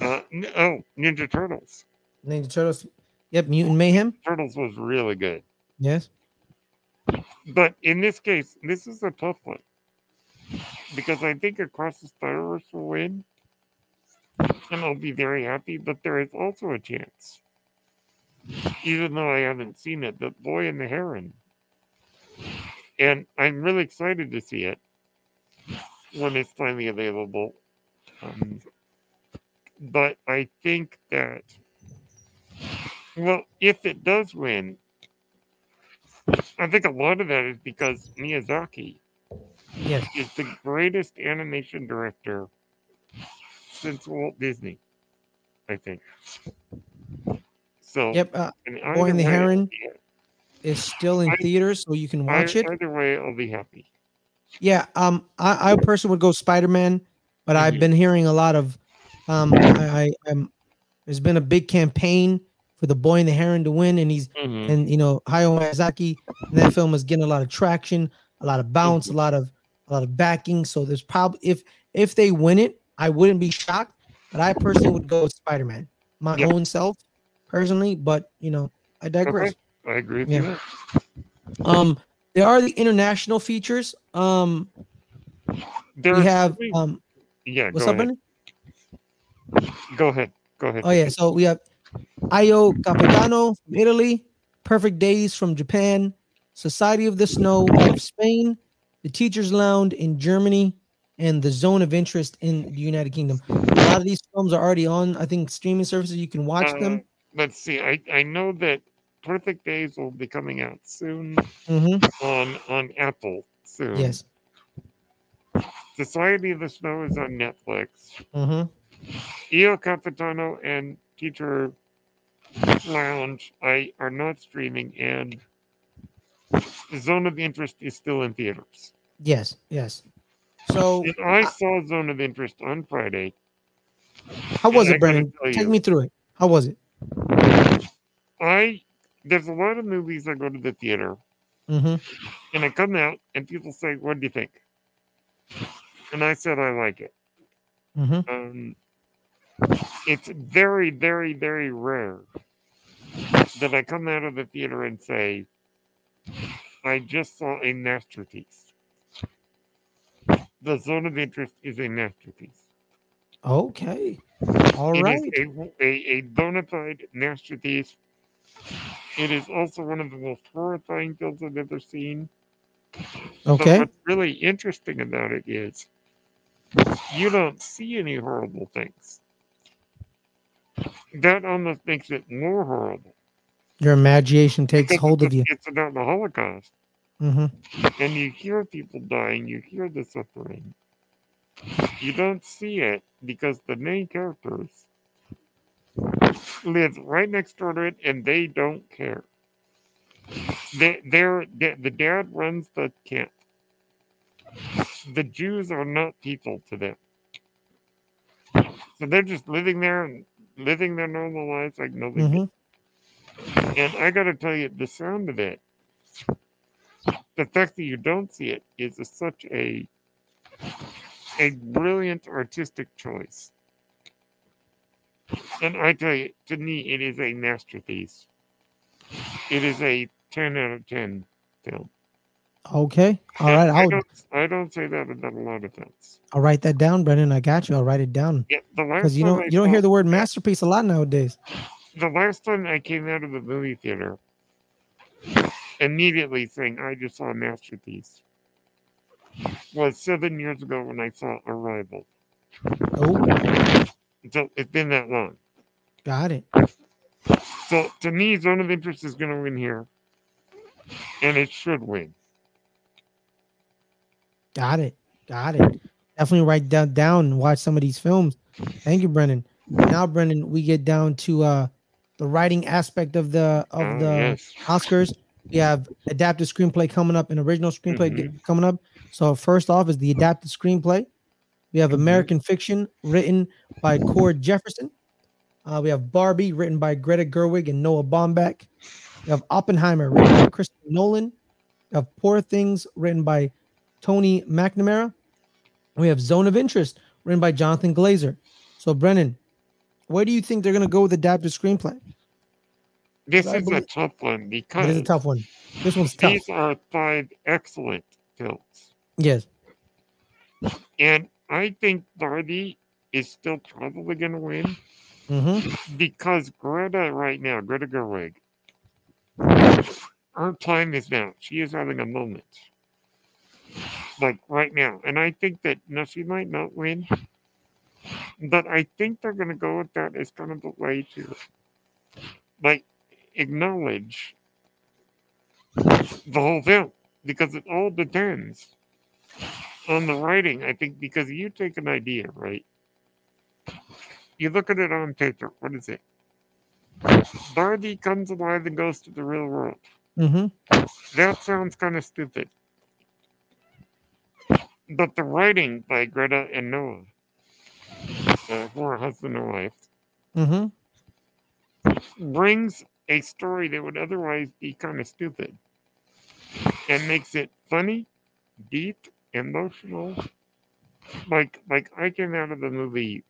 Uh, oh, Ninja Turtles. Ninja Turtles. Yep, Mutant Mayhem. Turtles was really good. Yes. But in this case, this is a tough one. Because I think Across the Spider Verse will win. And I'll be very happy, but there is also a chance. Even though I haven't seen it, that Boy and the Heron. And I'm really excited to see it when it's finally available. Um, but I think that, well, if it does win, I think a lot of that is because Miyazaki Yes. is the greatest animation director since Walt Disney, I think. So, Yep. Uh, and Boy and the way, Heron is still in I- theaters, so you can watch it. Either way, I'll be happy. Yeah. Um, I, I personally would go Spider Man, but I've Mhm. been hearing a lot of, um, I, I am. There's been a big campaign for the Boy and the Heron to win, and he's Mhm. and you know Hayao Miyazaki. That film is getting a lot of traction, a lot of bounce, a lot of a lot of backing. So there's probably if if they win it, I wouldn't be shocked. But I personally would go with Spider Man, my own self, personally. But you know, I digress. I agree with Yeah. you. Um, there are the international features. Um, There we have three- um, yeah, what's go up, ahead. Go ahead. Go ahead. Oh yeah, so we have Io Capitano from Italy, Perfect Days from Japan, Society of the Snow of Spain, The Teacher's Lounge in Germany, and The Zone of Interest in the United Kingdom. A lot of these films are already on, I think, streaming services. You can watch Uh, them. Let's see. I, I know that Perfect Days will be coming out soon hmm on on Apple soon. Yes. Society of the Snow is on Netflix. hmm Io Capitano and Teacher Lounge I are not streaming, and Zone of Interest is still in theaters. Yes. Yes. So, And I saw Zone of Interest on Friday. how was it, tell Take you- me through it. How was it? I there's a lot of movies I go to the theater, hmm and I come out, and people say, "What do you think?" And I said, "I like it." hmm Um, it's very, very, very rare that I come out of the theater and say, I just saw a masterpiece. The zone of interest is a masterpiece. Okay. All It is right. a, a, a bona fide masterpiece. It is also one of the most horrifying films I've ever seen. But Okay. what's really interesting about it is you don't see any horrible things. That almost makes it more horrible. Your imagination takes hold of you. it's about the Holocaust. Mm-hmm. And you hear people dying, you hear the suffering. You don't see it because the main characters live right next door to it and they don't care. They, they're, they, the dad runs the camp. The Jews are not people to them. So they're just living there and living their normal lives like no big deal. hmm And I got to tell you, the sound of it, the fact that you don't see it is a, such a a brilliant artistic choice. And I tell you, to me, it is a masterpiece. It is a 10 out of 10 film. Okay. All right. I don't, I don't say that about a lot of films. I'll write that down, Brendan. I got you. I'll write it down Yeah, the last because you don't I you don't hear the word masterpiece a lot nowadays. the last time I came out of the movie theater, immediately saying I just saw a masterpiece, was seven years ago when I saw Arrival. Oh, So it's been that long. got it. So to me, Zone of Interest is going to win here, and it should win. Got it. Got it. Definitely write that down and watch some of these films. Thank you, Brendan. Now, Brendan, we get down to uh the writing aspect of the of Oh, the yes. Oscars. We have adapted screenplay coming up and original screenplay get- coming up. So first off is the adapted screenplay. We have Mhm. American Fiction written by Cord Jefferson. Uh, we have Barbie written by Greta Gerwig and Noah Baumbach. We have Oppenheimer written by Christopher Nolan. We have Poor Things written by Tony McNamara. We have Zone of Interest written by Jonathan Glazer. So Brennen, where do you think they're going to go with adapted screenplay? This is a tough one It because is a tough one. This one's tough. these are five excellent films. Yes. And I think Barbie is still probably going to win Mm-hmm. because Greta right now, Greta Gerwig, her time is now. She is having a moment. Like right now. And I think that, she might not win. But I think they're going to go with that as kind of a way to, like, acknowledge the whole film. Because it all depends on the writing, I think, because you take an idea, right? You look at it on paper. What is it? Barbie comes alive and goes to the real world. Mm-hmm. That sounds kind of stupid. But the writing by Greta and Noah, uh, who are husband and wife, Mm-hmm. brings a story that would otherwise be kind of stupid and makes it funny, deep, emotional. Like like I came out of the movie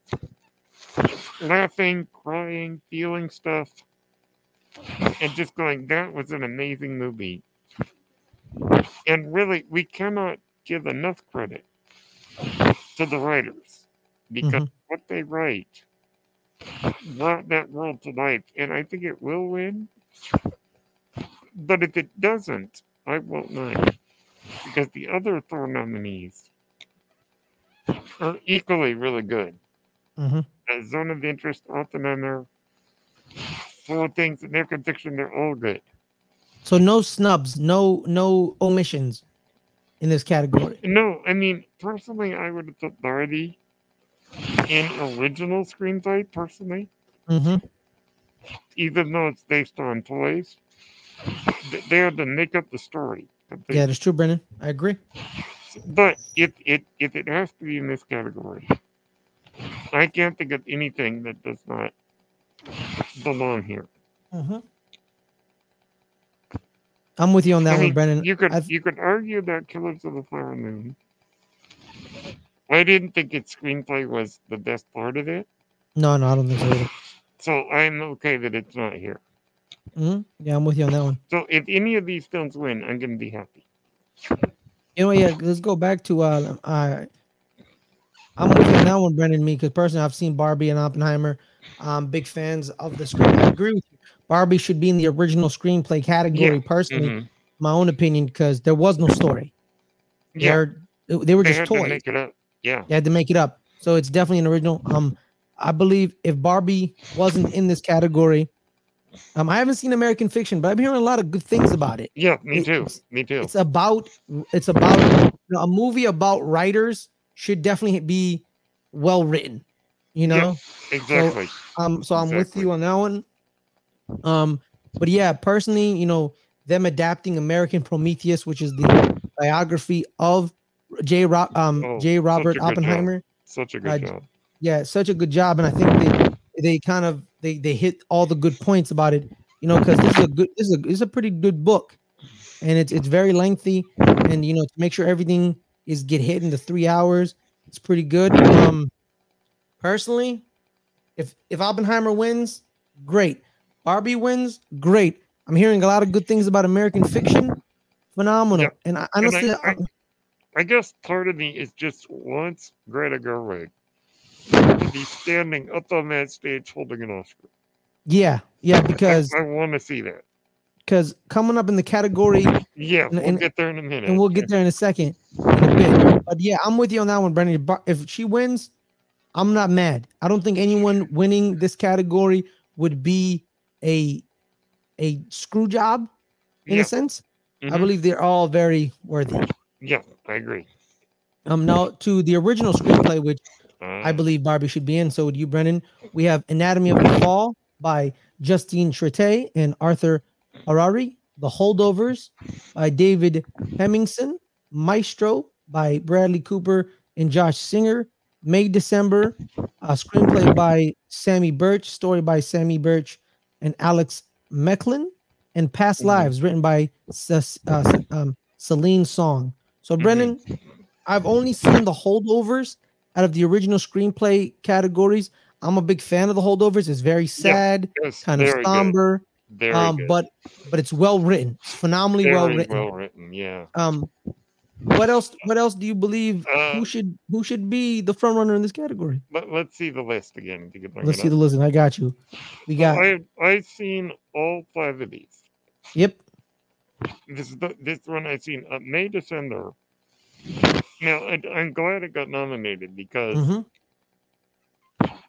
laughing, crying, feeling stuff, and just going, that was an amazing movie. And really, we cannot give enough credit to the writers because Mhm. what they write brought that world to life. And I think it will win. But if it doesn't, I won't mind. Because the other Thor nominees are equally really good. Mm-hmm. Uh, Zone of Interest, Oppenheimer, Four Things, American Fiction, they're all good. So no snubs, no no omissions in this category. No, I mean, personally, I would have put Barbie in original screenplay, personally, Mm-hmm. even though it's based on toys. They had to make up the story. Yeah, that's true, Brennen. I agree. But if it if it has to be in this category, I can't think of anything that does not belong here. Mm-hmm. I'm with you on that I one, mean, Brennen. You could I've- you could argue that Killers of the Flower Moon. I didn't think its screenplay was the best part of it, no, no, I don't think so. Either. so I'm okay that it's not here. hmm Yeah, I'm with you on that one. So if any of these films win, I'm gonna be happy. You know, yeah. Let's go back to uh, uh I'm with you on that one, Brendan. Me, because personally, I've seen Barbie and Oppenheimer. Um, big fans of the screen. I agree with you. Barbie should be in the original screenplay category. Personally, Mhm. my own opinion, because there was no story. Yeah, They're, they were they just toys. to make it up. Yeah, They had to make it up. So it's definitely an original. Um, I believe if Barbie wasn't in this category, um, I haven't seen American Fiction, but I'm hearing a lot of good things about it. yeah, me It- too. Me too. It's about it's about you know, a movie about writers should definitely be well written. You Yeah. know, Exactly. um, so I'm with you on that one. Um, but yeah, personally, you know, them adapting American Prometheus, which is the biography of J. Ro- um Oh, J. such Robert job. Oppenheimer. Such a good uh, job. Yeah, such a good job, and I think they they kind of they they hit all the good points about it. You know, because this is a good this is a this is a pretty good book, and it's it's very lengthy, and you know to make sure everything is get hit in the three hours, it's pretty good. Um, personally, if if Oppenheimer wins, great. Barbie wins, great. I'm hearing a lot of good things about American Fiction, phenomenal. Yeah. And I, And I- honestly, I- I guess part of me is just wants Greta Gerwig to be standing up on that stage holding an Oscar. yeah, yeah, because I, want to see that. because coming up in the category Yeah, And- we'll and- get there in a minute. and we'll get there in a second in a bit. But yeah, I'm with you on that one, Brendan. If she wins, I'm not mad. I don't think anyone winning this category would be a a screw job in Yeah, a sense. I mhm. believe they're all very worthy. Yeah, I agree. Um, now to the original screenplay, which I Uh, believe Barbie should be in. So would you, Brennen? We have Anatomy of the Fall by Justine Triet and Arthur Harari. The Holdovers by David Hemingson. Maestro by Bradley Cooper and Josh Singer. May December, a screenplay by Samy Burch, story by Samy Burch and Alex Mechanik, and Past Mhm. Lives, written by Ces- uh, um, Celine Song. So, Mhm. Brennen, I've only seen the holdovers out of the original screenplay categories. I'm a big fan of the holdovers. It's very sad, yes, kind of very good, somber, Very um, good. but but it's well written. It's phenomenally very well written. well written. Yeah. Um, what else? What else do you believe? Uh, who should who should be the front runner in this category? But let's see the list again. If you could bring Let's see the up. list. I got you. We got I I've seen all five of these. yep. This is the, this one I've seen. Uh, May December. Now I, I'm glad it got nominated because hmm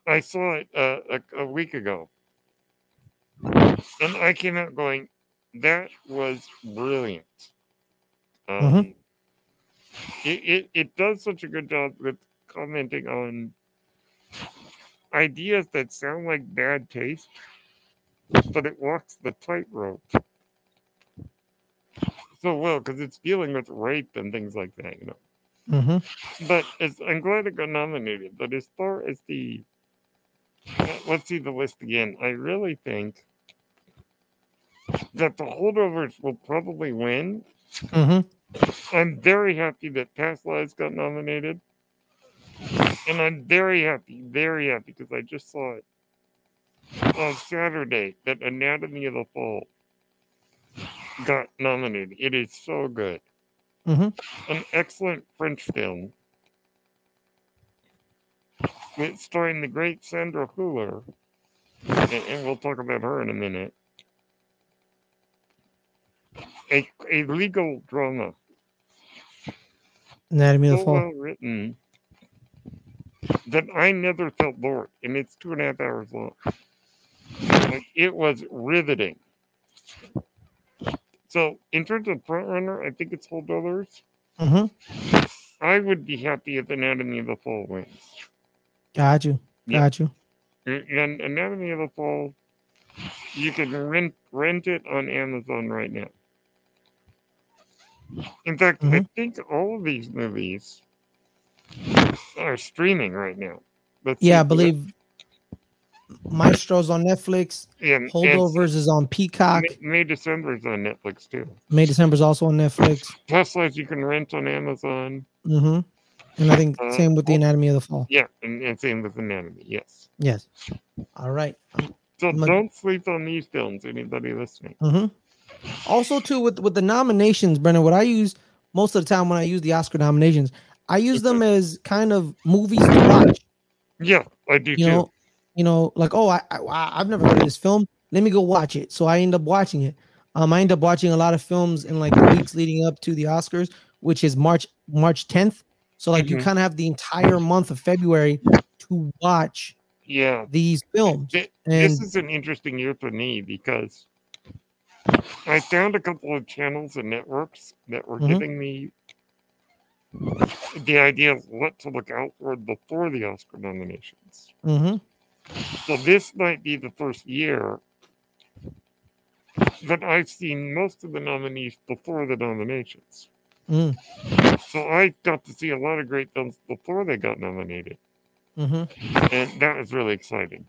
I saw it uh, a, a week ago, and I came out going, "That was brilliant." Um, Mhm. It, it it does such a good job with commenting on ideas that sound like bad taste, but it walks the tightrope so well because it's dealing with rape and things like that, you know. hmm But it's, I'm glad it got nominated. But as far as the let's see the list again. I really think that the holdovers will probably win. Hmm I'm very happy that Past Lives got nominated. And I'm very happy, very happy because I just saw it on Saturday that Anatomy of the Fall got nominated. It is so good. hmm An excellent French film with starring the great Sandra Hüller. And, and we'll talk about her in a minute. A, a legal drama Anatomy of the Fall. well written that I never felt bored, and it's two and a half hours long. Like, it was riveting. So, in terms of front runner, I think it's holdovers. hmm I would be happy if Anatomy of the Fall wins. Got you. Yeah. Got you. And and Anatomy of the Fall, you can rent rent it on Amazon right now. In fact, I Mhm. think all of these movies are streaming right now. Let's Yeah, I believe Maestro's on Netflix. and Holdovers is on Peacock. May, May December is on Netflix too. May December's also on Netflix. Teslas you can rent on Amazon. Mm-hmm. And I think Uh, same with the. Anatomy of the Fall. Yeah, and, and same with Anatomy. Yes. Yes. All right. So I'm don't sleep on these films. Anybody listening? Mm mhm. Also, too, with with the nominations, Brennen, what I use most of the time when I use the Oscar nominations, I use them as kind of movies to watch. Yeah, I do You too. know, you know, like oh, I, I I've never heard of this film. Let me go watch it. So I end up watching it. Um, I end up watching a lot of films in like the weeks leading up to the Oscars, which is March March 10th. So like you Mhm. kind of have the entire month of February to watch Yeah, these films. Th- And this is an interesting year for me because I found a couple of channels and networks that were Mhm. giving me the idea of what to look out for before the Oscar nominations. Mhm. So this might be the first year that I've seen most of the nominees before the nominations. Mm. So I got to see a lot of great films before they got nominated, Mhm. and that was really exciting.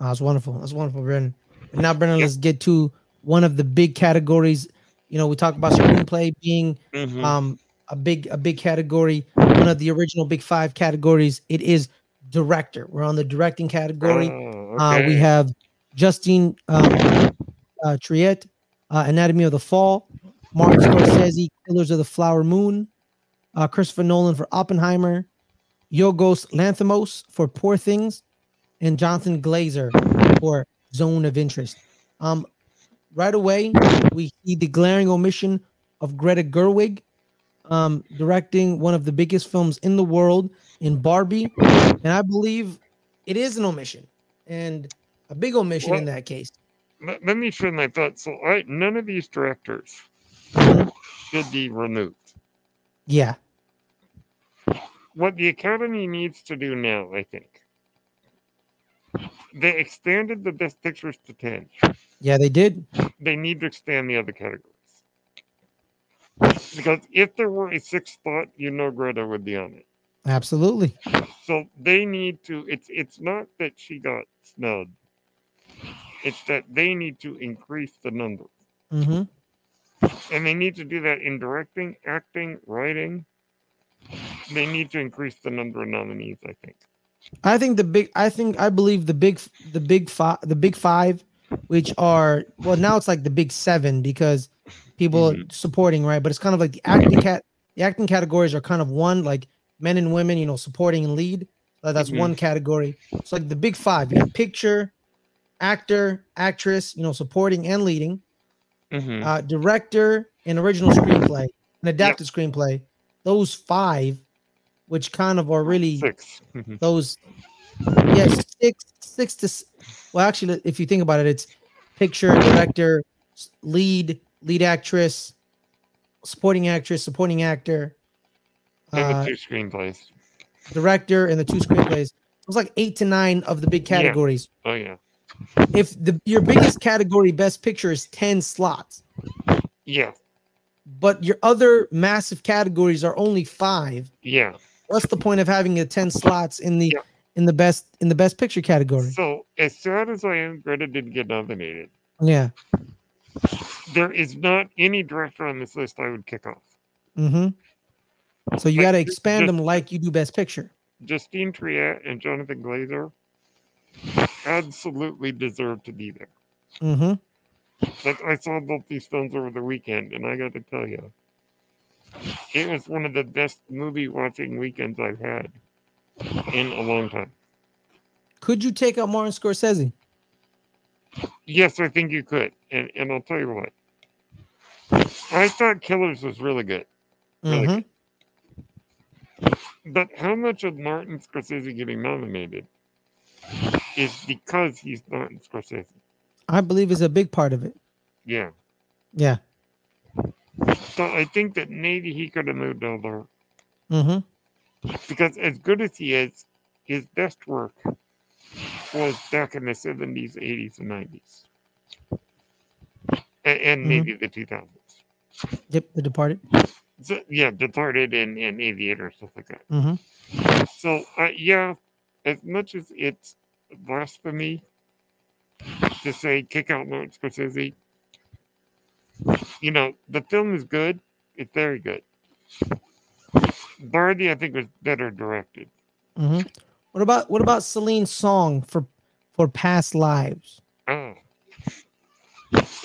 Oh, that's wonderful. That's wonderful, Brennen. Now, Brennen, Yeah. let's get to one of the big categories. You know, we talk about screenplay being Mhm. um a big a big category, one of the original big five categories. It is director. We're on the directing category. Oh, Uh, we have Justine um, uh, Triet, uh, Anatomy of the Fall, Martin Scorsese, Killers of the Flower Moon, uh, Christopher Nolan for Oppenheimer, Yorgos Lanthimos for Poor Things, and Jonathan Glazer for Zone of Interest. Um, right away, we see the glaring omission of Greta Gerwig um, directing one of the biggest films in the world in Barbie, and I believe it is an omission and a big omission in that case. let, let me share my thoughts. So I none of these directors should be removed. Yeah, What the Academy needs to do now, I think, they expanded the best pictures to ten. yeah, they did. They need to expand the other categories. Because if there were a sixth spot, you know Greta would be on it. Absolutely. So they need to. It's it's not that she got snubbed. It's that they need to increase the number. hmm And they need to do that in directing, acting, writing. They need to increase the number of nominees, I think. I think the big. I think I believe the big, the big five, the big five, which are well now it's like the big seven because people are supporting right, but it's kind of like the acting cat. The acting categories are kind of one like men and women, you know, supporting and lead. Uh, that's Mhm. one category. It's like the big five. You have picture, actor, actress, you know, supporting and leading. Mhm. uh, director and original screenplay and adapted screenplay those five which kind of are really 6 Mhm. those yes six six to well actually if you think about it it's picture director lead lead actress supporting actress supporting actor and uh, the two screenplays. director and the two screenplays it was like eight to nine of the big Yeah. categories Oh yeah, if the your biggest category best picture is 10 slots yeah, but your other massive categories are only five yeah. What's the point of having the 10 slots in the Yeah. in the best in the best picture category So as sad as I am, Greta didn't get nominated. yeah There is not any director on this list I would kick off. mm-hmm so you Like, got to expand just- them like you do best picture Justine Triet and Jonathan Glazer absolutely deserve to be there. mm-hmm Like I saw both these films over the weekend, and I got to tell you, it was one of the best movie watching weekends I've had in a long time. could you take out martin scorsese Yes, I think you could, and and I'll tell you what. I thought Killers was really good, Really Mhm. but how much of Martin Scorsese getting nominated is because he's Martin Scorsese? i believe is a big part of it Yeah. yeah So I think that maybe he could have moved over mm-hmm because as good as he is, his best work was back in the seventies, eighties, and nineties, and, and Mhm. maybe the two thousands. yep the departed So, yeah, Departed and, and Aviator stuff like that. mm-hmm So uh, yeah, as much as it's blasphemy to say kick out Martin Scorsese, you know the film is good. It's very good. Barbie, I think, was better directed. mm-hmm what about what about celine's song for for past lives Oh.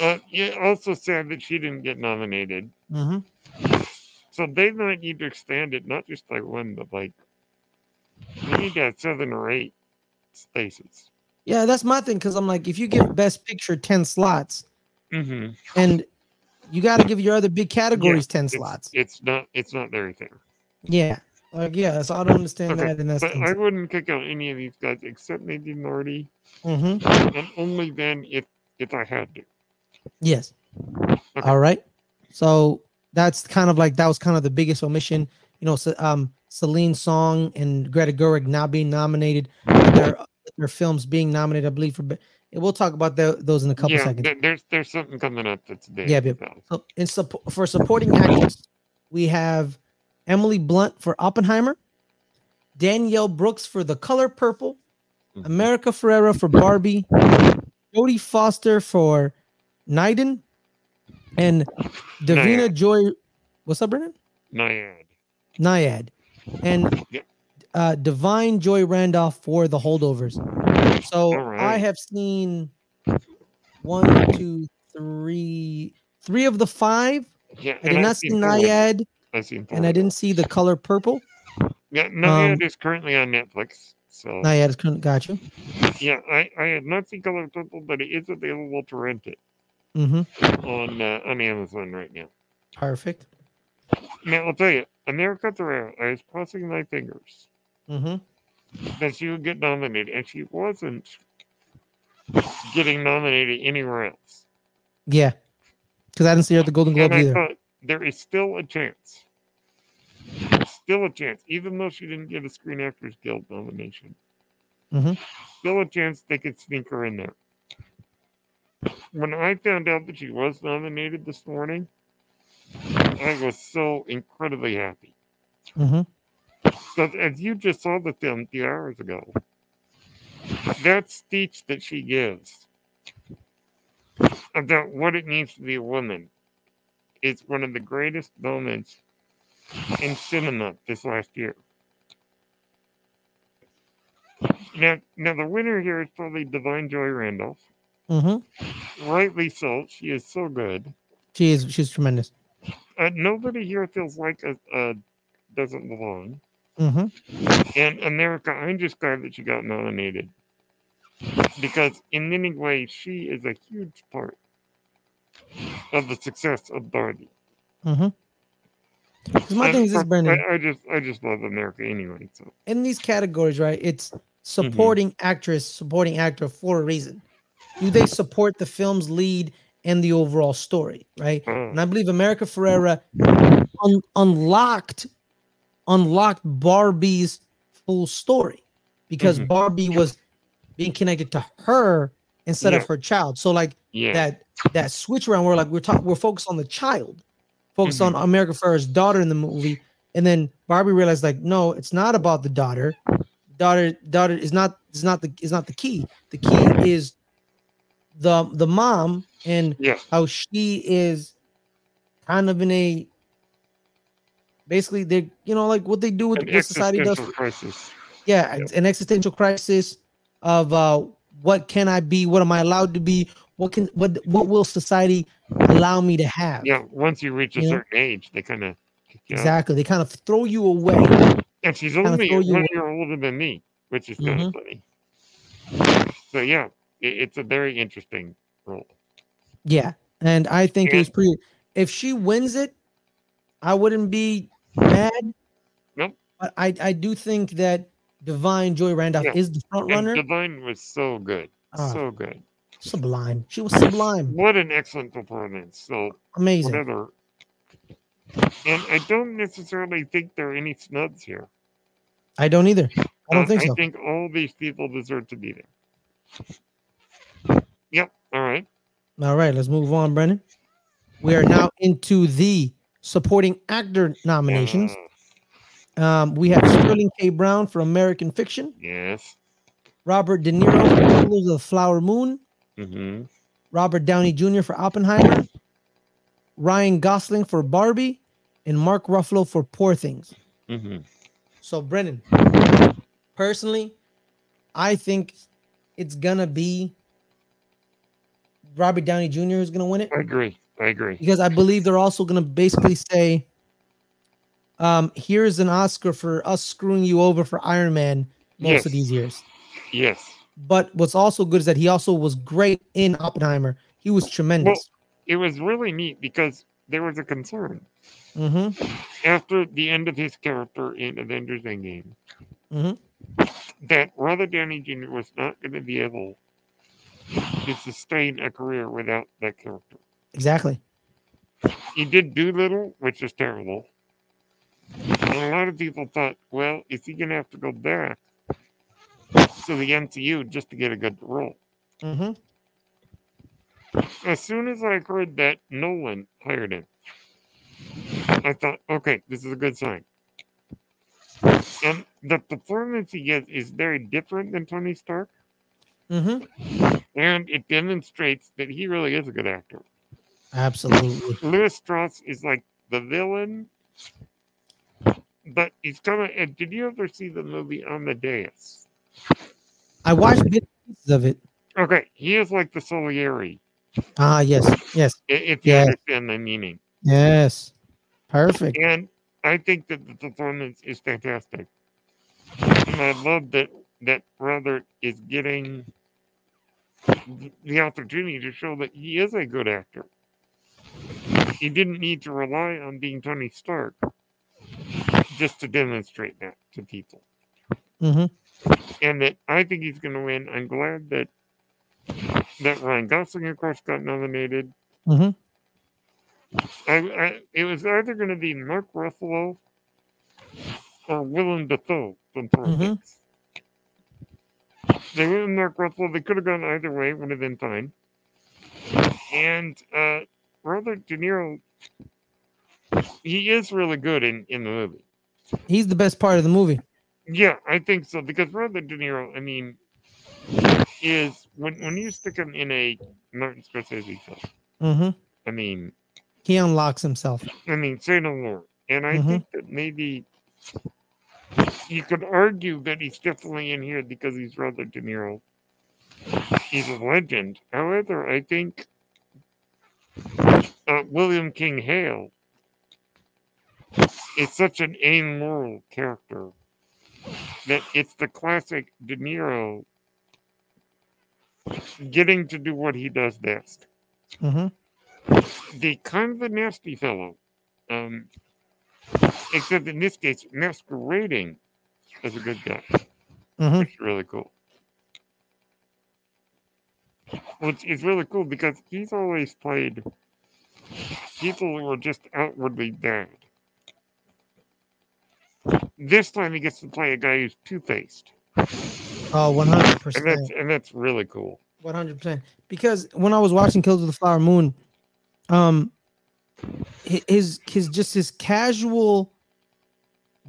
Uh, yeah, also sad that she didn't get nominated. mm-hmm So they might need to expand it, not just by one, but like we need to have seven or eight spaces. yeah that's my thing because i'm like if you give best picture 10 slots hmm and you got to give your other big categories ten It's, slots. it's not. It's not very fair. Yeah, like yeah, so I don't understand Okay, that in that But I wouldn't kick out any of these guys except maybe Marty, hmm and only then if if I had to. Yes. All right. So that's kind of like that was kind of the biggest omission. You know, so, um, Celine Song and Greta Gerwig now being nominated. Their their films being nominated, I believe for. And We'll talk about tho- those in a couple yeah, seconds. there- there's there's something coming up that's big. Yeah, so. In support for supporting actress, we have Emily Blunt for Oppenheimer, Danielle Brooks for The Color Purple, Mhm. America Ferrera for Barbie, Jodie Foster for Nyad, and Davina Nyad. Joy. What's up, Brennen? Naiad. Nyad, and uh, Da'Vine Joy Randolph for The Holdovers. So All I have seen one, two, three, three of the five. Yeah, I did not see I've seen four and I didn't see the color purple. Yeah, Nyad um, is currently on Netflix. So is current. Got you. yeah, I, I have not seen Color Purple, but it is available to rent it Mm-hmm. on uh, on Amazon right now. Perfect. Now I'll tell you, America Ferrera, I was crossing my fingers Mm-hmm. That she would get nominated, and she wasn't getting nominated anywhere else. Yeah, because I didn't see her at the Golden Globe and I either. thought there is still a chance. Still a chance, even though she didn't get a Screen Actors Guild nomination. Mhm. Still a chance they could sneak her in there. When I found out that she was nominated this morning, I was so incredibly happy. Mm-hmm. But as you just saw the film a few hours ago, that speech that she gives about what it means to be a woman is one of the greatest moments in cinema this last year. Now, now the winner here is probably Da'Vine Joy Randolph. Mm-hmm. Rightly so. She is so good. She is. She's tremendous. Uh, nobody here feels like a, a doesn't belong. Mm-hmm. And America, I'm just glad that she got nominated. Because in many ways, she is a huge part of the success of Barbie. Mm-hmm. My And thing is this, Brendan. I, I just I just love America anyway. So in these categories, right? It's supporting actress, supporting actor for a reason. Do they support the film's lead and the overall story, right? uh, And I believe America Ferrera un- unlocked unlocked Barbie's full story because Mhm. Barbie was being connected to her instead Yeah. of her child. So like yeah, that that switch around where like we're talking we're focused on the child, focused Mhm. on America Ferrera's daughter in the movie, and then Barbie realized like no, it's not about the daughter. Daughter daughter is not is not the is not the key. The key is the the mom and yeah, how she is kind of in a basically they you know like what they do with what society does crisis. yeah, it's an existential crisis of uh what can I be? What am I allowed to be? What can what what will society allow me to have? Yeah, once you reach a You know? certain age, they kind of yeah. Exactly. They kind of throw you away. And she's only one away. year older than me, which is kind Mhm. of funny. So yeah, it, it's a very interesting role. Yeah. And I think it was pretty if she wins it, I wouldn't be mad. Nope. But I I do think that Da'Vine Joy Randolph Yeah. is the front And runner. Da'Vine was so good, Ah. so good. Sublime. She was sublime. What an excellent performance. So Amazing. whatever. And I don't necessarily think there are any snubs here. I don't either. I don't Uh, think so. I think all these people deserve to be there. Yep. All right. All right, let's move on, Brennen. We are now into the supporting actor nominations. Um, we have Sterling K. Brown for American Fiction, yes. Robert De Niro for Killers of the Flower Moon, Mm-hmm. Robert Downey Jr. for Oppenheimer, Ryan Gosling for Barbie, and Mark Ruffalo for Poor Things. Mm-hmm. So, Brennen, personally, I think it's gonna be Robert Downey Jr. who's gonna win it. I agree. I agree. because I believe they're also going to basically say, um, "Here's an Oscar for us screwing you over for Iron Man most of these years." Yes. But what's also good is that he also was great in Oppenheimer. He was tremendous. it was really neat because there was a concern Mm-hmm. after the end of his character in Avengers Endgame Mhm. that Robert Downey Jr. was not going to be able to sustain a career without that character. Exactly. He did Dolittle, which is terrible. And a lot of people thought, well, is he going to have to go back to the MCU just to get a good role? Mm-hmm. As soon as I heard that Nolan hired him, I thought, okay, this is a good sign. And the performance he gives is very different than Tony Stark, Mm-hmm. and it demonstrates that he really is a good actor. Absolutely. Lewis Strauss is like the villain, but he's kind of. Did you ever see the movie Amadeus? I watched bits of it. Okay, he is like the Salieri, Ah, yes, yes, if you Yeah. understand the meaning. yes. Perfect. And I think that the performance is fantastic. And I love that that Robert is getting the opportunity to show that he is a good actor. He didn't need to rely on being Tony Stark just to demonstrate that to people. Mm-hmm. And that I think he's going to win. I'm glad that that Ryan Gosling, of course, got nominated. Mm-hmm. I, I it was either going to be Mark Ruffalo or Willem Dafoe from. Mhm. They went with Mark Ruffalo. They could have gone either way. Would have been fine. And uh, Robert De Niro, he is really good in in the movie. He's the best part of the movie. Yeah, I think so because Robert De Niro, I mean, is when when you stick him in a Martin Scorsese film. Mm-hmm. I mean, He unlocks himself. I mean, say no more. And I Mhm. think that maybe you could argue that he's definitely in here because he's Robert De Niro. He's a legend. However, I think uh, William King Hale is such an amoral character that it's the classic De Niro getting to do what he does best Mm-hmm. the kind of a nasty fellow. Um, except in this case, masquerading as a good guy, Mm-hmm. which is really cool. Which is really cool because he's always played people who are just outwardly bad. This time he gets to play a guy who's two faced, Oh, Oh, one hundred and percent. that's and that's really cool. One hundred percent. Because when I was watching Kills of the Flower Moon, um, his his just his casual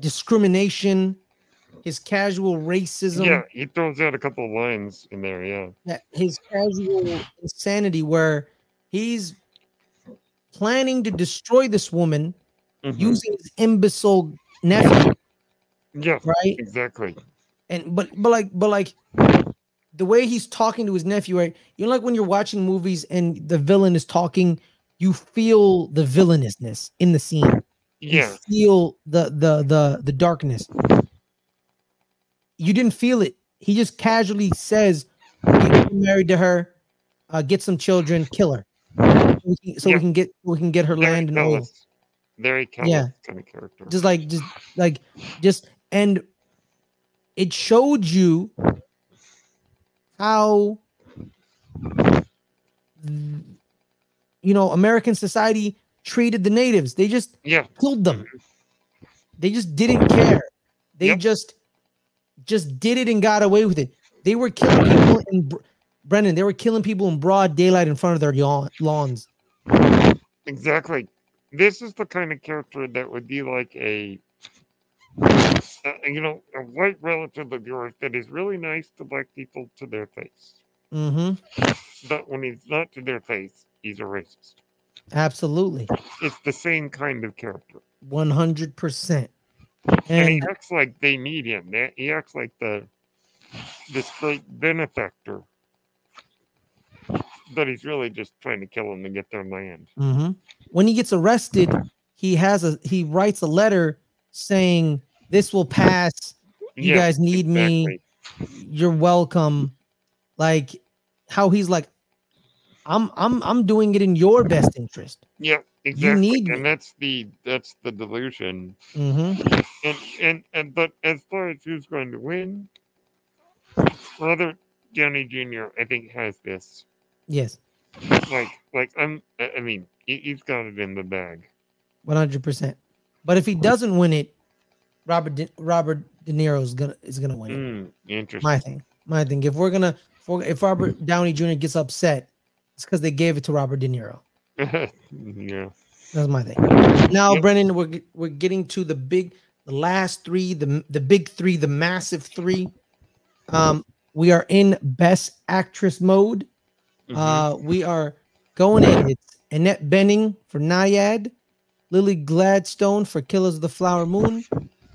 discrimination, his casual racism, Yeah, he throws out a couple of lines in there. Yeah, his casual insanity, where he's planning to destroy this woman Mhm. using his imbecile nephew, yeah, right? exactly. and but but like but like the way he's talking to his nephew right you know like when you're watching movies and the villain is talking you feel the villainousness in the scene you Yeah, feel the the the the darkness you didn't feel it. He just casually says "Get married to her uh, get some children kill her. So we can, so we can get we can get her very land and all very Yeah. kind of character. just like just like just and it showed you how you know american society treated the natives. They just yeah, killed them. They just didn't care. They Yep. just just did it and got away with it they were killing people in brendan they were killing people in broad daylight in front of their yawn- lawns exactly. This is the kind of character that would be like a, you know, a white relative of yours that is really nice to black people to their face, Mm-hmm. but when he's not to their face, he's a racist. absolutely It's the same kind of character, 100% and and he acts like they need him. He acts like the this great benefactor, but he's really just trying to kill them to get their land. hmm When he gets arrested, he has a he writes a letter saying, "This will pass. You Yeah, guys need me. You're welcome." Like how he's like, I'm I'm I'm doing it in your best interest. Yeah, exactly. need and that's the that's the delusion. hmm And and and but as far as who's going to win, Robert Downey Jr. I think has this. Yes, Like like I'm I mean he, he's got it in the bag. one hundred percent. But if he doesn't win it, Robert De, Robert De Niro is gonna is gonna win it. Mm, interesting. My thing, my thing. If we're gonna, if, we're, if Robert Downey Jr. gets upset, it's because they gave it to Robert De Niro. yeah. That's my thing. Now, Yep. Brennen, we're we're getting to the big, the last three, the the big three, the massive three. Um, we are in best actress mode. Mhm. Uh, we are going in. It's Annette Bening for Nyad, Lily Gladstone for Killers of the Flower Moon,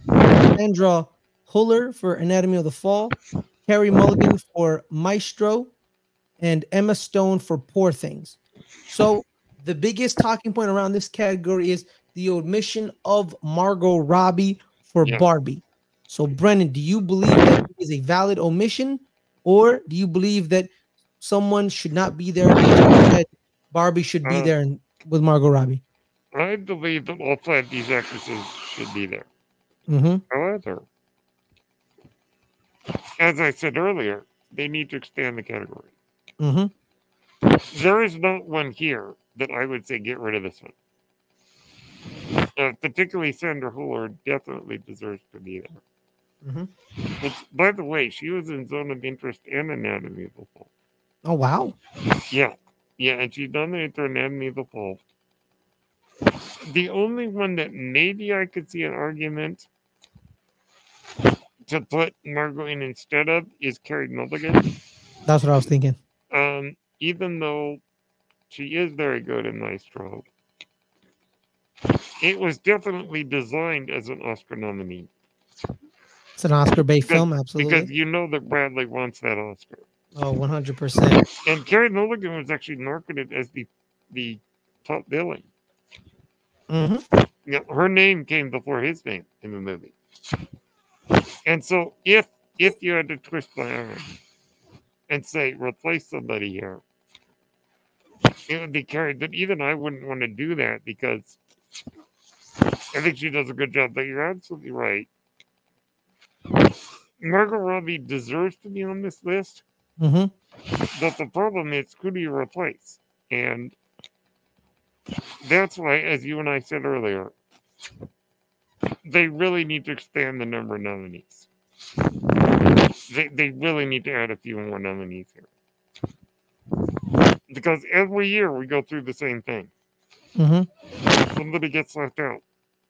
Sandra Huller for Anatomy of the Fall, Carey Mulligan for Maestro, and Emma Stone for Poor Things. So the biggest talking point around this category is the omission of Margot Robbie for Yeah. Barbie. So Brennen, do you believe that is a valid omission, or do you believe that someone should not be there? That Barbie should be Uh, there and, with Margot Robbie. I believe that all five of these actresses should be there. hmm However, as I said earlier, they need to expand the category. hmm There is not one here that I would say get rid of this one. Uh, particularly Sandra Huller definitely deserves to be there. hmm Which, by the way, she was in Zone of Interest and Anatomy of the Fall. Oh wow. Yeah, yeah, and she's nominated for Anatomy of the Fall. The only one that maybe I could see an argument to put Margot in instead of is Carey Mulligan. That's what I was thinking. Um, even though she is very good in Maestro, it was definitely designed as an Oscar nominee It's an Oscar bait film, because you know that Bradley wants that Oscar. Oh, 100%. And Carey Mulligan was actually marketed as the the top billing. hmm Yeah, her name came before his name in the movie. And so if if you had to twist my arm and say replace somebody here, it would be Carey. But even I wouldn't want to do that because I think she does a good job. But you're absolutely right. Margot Robbie deserves to be on this list, hmm but the problem is who do you replace? And that's why, as you and I said earlier, they really need to expand the number of nominees. They, they really need to add a few more nominees here. Because every year we go through the same thing. hmm Somebody gets left out,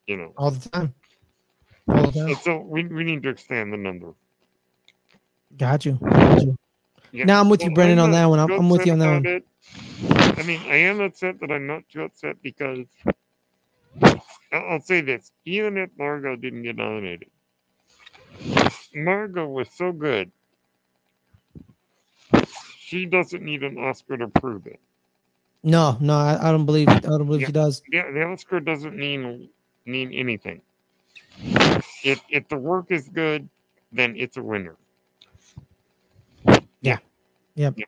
you know. All the time. All the time. And so we, we need to expand the number. Got you. Got you. Yeah. Now I'm with you, Brendan, on that one. I'm, I'm with you on that one. it. I mean, I am upset, but I'm not too upset because I'll say this: even if Margot didn't get nominated, Margot was so good. She doesn't need an Oscar to prove it. No, no, I, I don't believe. I don't believe Yeah. she does. The, the Oscar doesn't mean mean anything. If if the work is good, then it's a winner. Yeah. Yep. Yeah.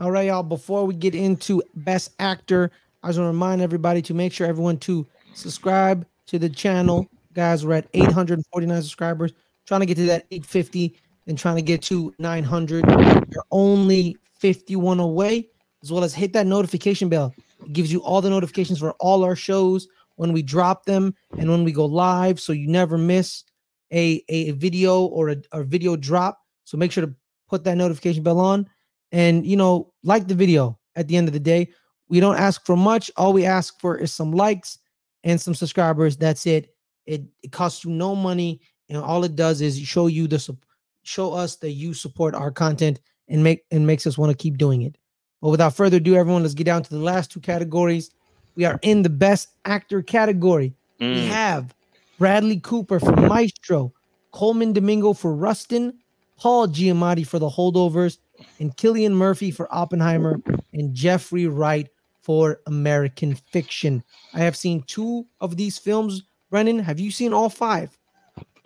All right, y'all. Before we get into Best Actor, I just want to remind everybody to make sure everyone to subscribe to the channel. Guys, we're at 849 subscribers, trying to get to that 850 and trying to get to 900. You're only 51 away, as well as hit that notification bell. It gives you all the notifications for all our shows when we drop them and when we go live, so you never miss a, a video or a, a video drop. So make sure to put that notification bell on. And you know like the video at the end of the day. We don't ask for much. All we ask for is some likes and some subscribers. That's it. It, it costs you no money and all it does is show you the show us that you support our content and make and makes us want to keep doing it but without further ado everyone let's get down to the last two categories we are in the best actor category we have Bradley Cooper for Maestro, Colman Domingo for Rustin, Paul Giamatti for The Holdovers, and Cillian Murphy for Oppenheimer, and Jeffrey Wright for American Fiction. I have seen two of these films. Brennen, have you seen all five?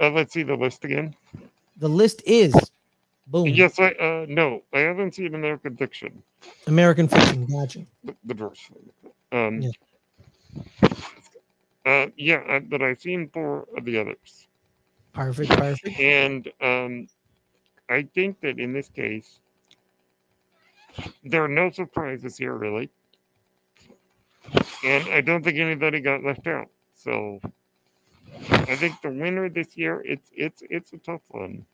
Uh, let's see the list again. The list is Boom. Yes, I uh no, I haven't seen American Fiction. American Fiction. Gotcha. The, the verse. Um. Yeah. Uh, yeah, I, but I've seen four of the others, Perfect. Perfect. and um, I think that in this case, there are no surprises here, really, and I don't think anybody got left out. So, I think the winner this year, it's it's it's a tough one.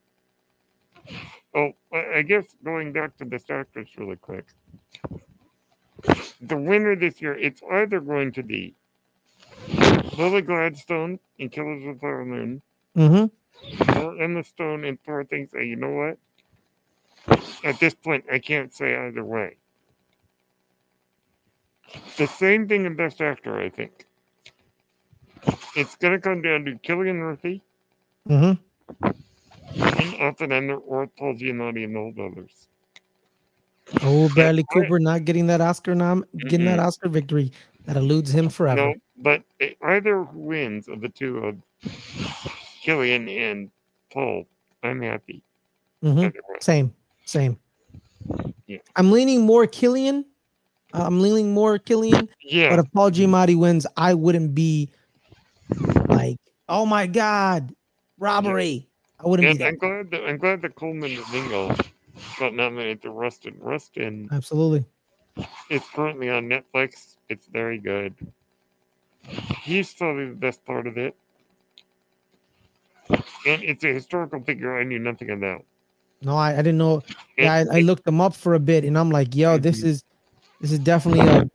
Oh, I guess going back to the actress really quick. The winner this year, it's either going to be Lily Gladstone in Killers of the Flower Moon Mm-hmm. or Emma Stone in Poor Things And You Know What. At this point, I can't say either way. The same thing in Best Actor, I think. It's going to come down to Cillian Murphy Mm-hmm. In Oppenheimer or Paul Giamatti and Holdovers. Oh, Bradley Cooper not getting that Oscar nom, getting that Oscar victory that eludes him forever. No, but either wins of the two of Cillian and Paul, I'm happy. Mhm. Same, same. Yeah. I'm leaning more Cillian. Uh, I'm leaning more Cillian. Yeah, But if Paul Giamatti wins, I wouldn't be like, oh my god, robbery. I wouldn't and be I'm glad that I'm glad that Colman Domingo got nominated to Rustin. Rustin Absolutely. It's currently on Netflix. It's very good. He's probably the best part of it. And it's a historical figure I knew nothing about. No, I, I didn't know. Yeah, I, I looked them up for a bit, and I'm like, yo, this Mhm. is this is definitely a,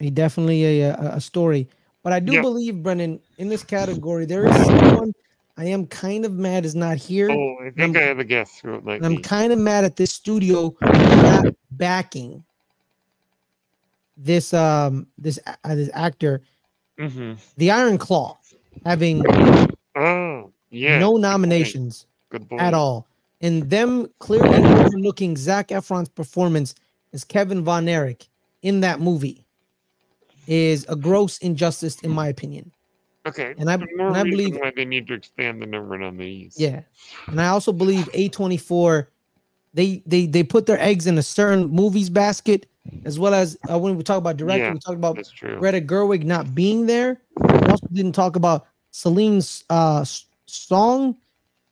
a definitely a, a, a story. But I do believe, Brennen, in this category, there is someone I am kind of mad is not here. oh, I think I'm- I have a guess who it might I'm be. kind of mad at this studio not backing this um this uh, this actor, hmm the Iron Claw, having Oh, yeah. no nominations at all, and them clearly overlooking Zac Efron's performance as Kevin Von Erich in that movie is a gross injustice, in my opinion. Okay. And I- and I believe- why they need to expand the number on these. Yeah, and I also believe A24 they they they put their eggs in a certain movies basket, as well as uh, when we talk about directing, Yeah, we talk about Greta Gerwig not being there. We also didn't talk about Celine's uh, song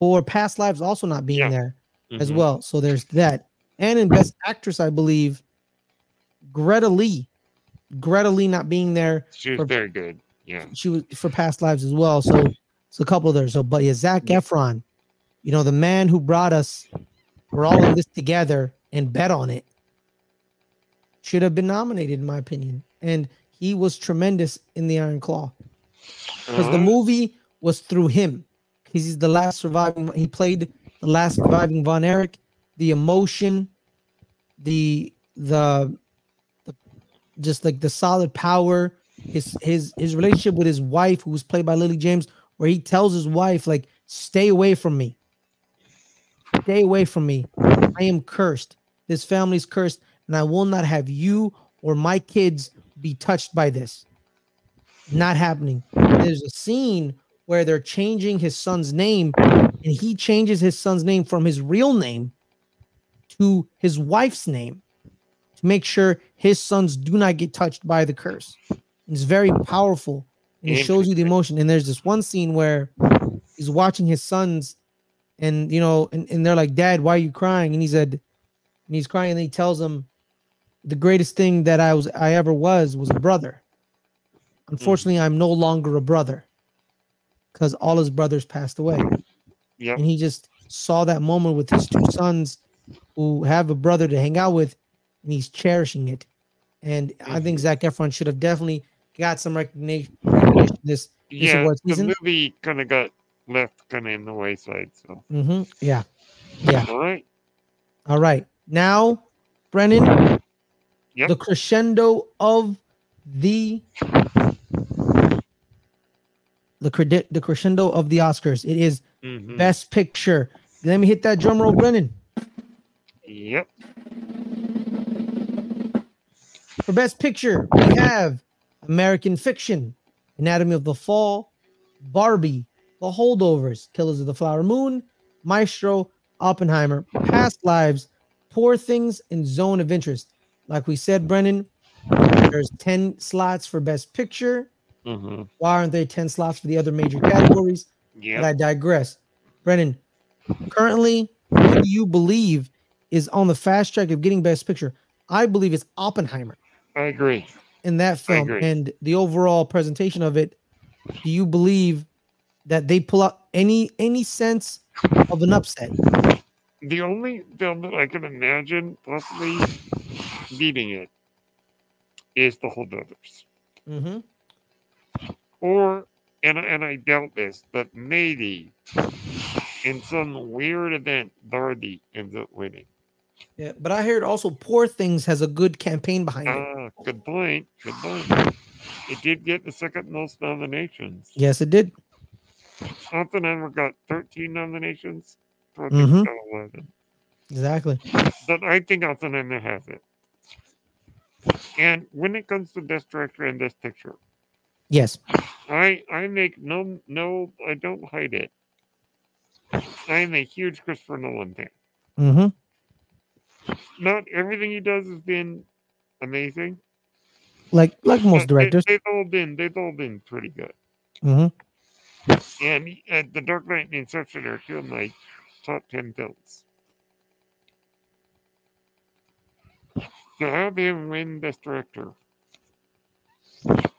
or Past Lives also not being Yeah. there as Mhm. well. So there's that. And in Best Actress, I believe Greta Lee, Greta Lee not being there. She was for- very good. Yeah. She was for Past Lives as well. So it's a couple there. So, but yeah, Zac. Efron, you know, the man who brought us, we're all in this together and bet on it, should have been nominated, in my opinion. And he was tremendous in the Iron Claw because the Uh-huh. movie was through him. He's the last surviving. He played the last surviving Von Erich. The emotion, the the, the just like the solid power. His his his relationship with his wife, who was played by Lily James, where he tells his wife like, "Stay away from me. Stay away from me. I am cursed. This family's cursed, and I will not have you or my kids be touched by this." Not happening. There's a scene where they're changing his son's name, and he changes his son's name from his real name to his wife's name to make sure his sons do not get touched by the curse. It's very powerful, and it shows you the emotion. And there's this one scene where he's watching his sons, and you know, and, and they're like, "Dad, why are you crying?" And he said, and he's crying, and he tells them, "The greatest thing that I was, I ever was, was a brother. Unfortunately, I'm no longer a brother." Because all his brothers passed away Yep. and he just saw that moment with his two sons who have a brother to hang out with and he's cherishing it and i think Mhm. zac efron should have definitely got some recognition, this Yeah. award The movie kind of got left kind of in the wayside. So, hmm yeah yeah all right. all right now brennen Yep. the crescendo of the the credi- the crescendo of the oscars it is Mhm. best picture let me hit that drum roll brennen Yep. For Best Picture, we have American Fiction, Anatomy of the Fall, Barbie, The Holdovers, Killers of the Flower Moon, Maestro, Oppenheimer, Past Lives, Poor Things, and Zone of Interest. Like we said, Brennen, there's 10 slots for Best Picture. hmm Why aren't there 10 slots for the other major categories? But Yeah. I digress. Brennen, currently, what do you believe is on the fast track of getting Best Picture? I believe it's Oppenheimer I agree. In that film and the overall presentation of it. Do you believe that they pull out any any sense of an upset? The only film that I can imagine possibly beating it is The Holdovers. Mm-hmm. Or, and, and I doubt this, but maybe in some weird event, Barbie ends up winning. Yeah, but I heard also Poor Things has a good campaign behind it. Ah, good point. Good point. It did get the second most nominations. Yes, it did. Oppenheimer got 13 nominations. Mhm. Things got 11. Exactly. But I think Oppenheimer has it. And when it comes to Best Director and Best Picture, Yes. I I make no no I don't hide it. I am a huge Christopher Nolan fan. Mm-hmm. Not everything he does has been amazing. Like like most directors. They, have all been they've all been pretty good. Mm-hmm. And uh, The Dark Knight and Inception are two of my top ten films. To have him win Best Director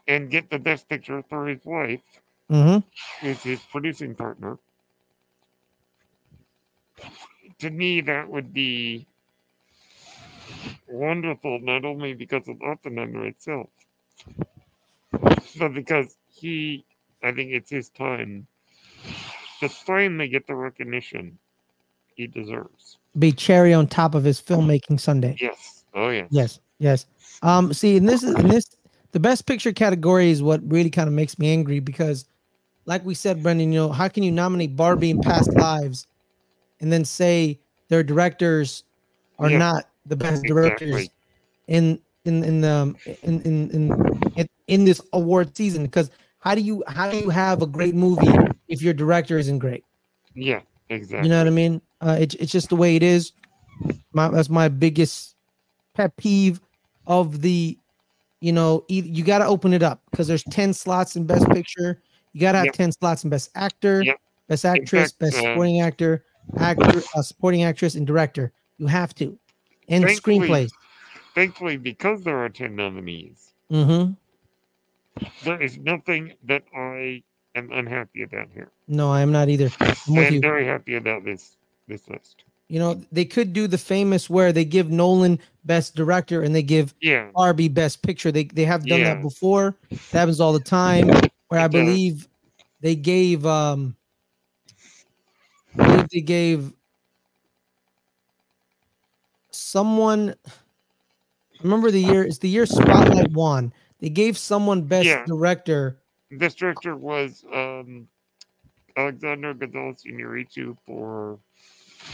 and get the Best Picture for his wife, Mm-hmm. is his producing partner. To me, that would be wonderful, not only because of Oppenheimer itself, but because he, I think it's his time to finally get the recognition he deserves. Be cherry on top of his filmmaking Sunday. Yes. Oh, yes. Yes, yes. Um, see, in this in this the best picture category is what really kind of makes me angry because, like we said, Brendan, you know, how can you nominate Barbie in past lives, and then say their directors are Yeah, not the best directors exactly. in in in the in in in, in, this award season? Because how do you how do you have a great movie if your director isn't great? Yeah, exactly. You know what I mean? Uh, it's it's just the way it is. My, that's my biggest pet peeve of the, you know, you got to open it up because there's ten slots in Best Picture. You got to have Yep. ten slots in Best Actor, Yep. Best Actress, fact, Best Supporting Actor, Actor, uh, Supporting Actress, and Director. You have to, and Thankfully- screenplays. Thankfully, because there are 10 nominees, Mm-hmm. there is nothing that I am unhappy about here. No, I am not either. I'm with I'm you. very happy about this this list. You know, they could do the famous where they give Nolan Best Director and they give Yeah, Barbie Best Picture. They they have done Yeah. that before. That happens all the time. Where I believe they gave um they gave someone remember the year it's the year Spotlight won. They gave someone best Yeah. director. this director was um, Alexander Gonzalez Inarritu for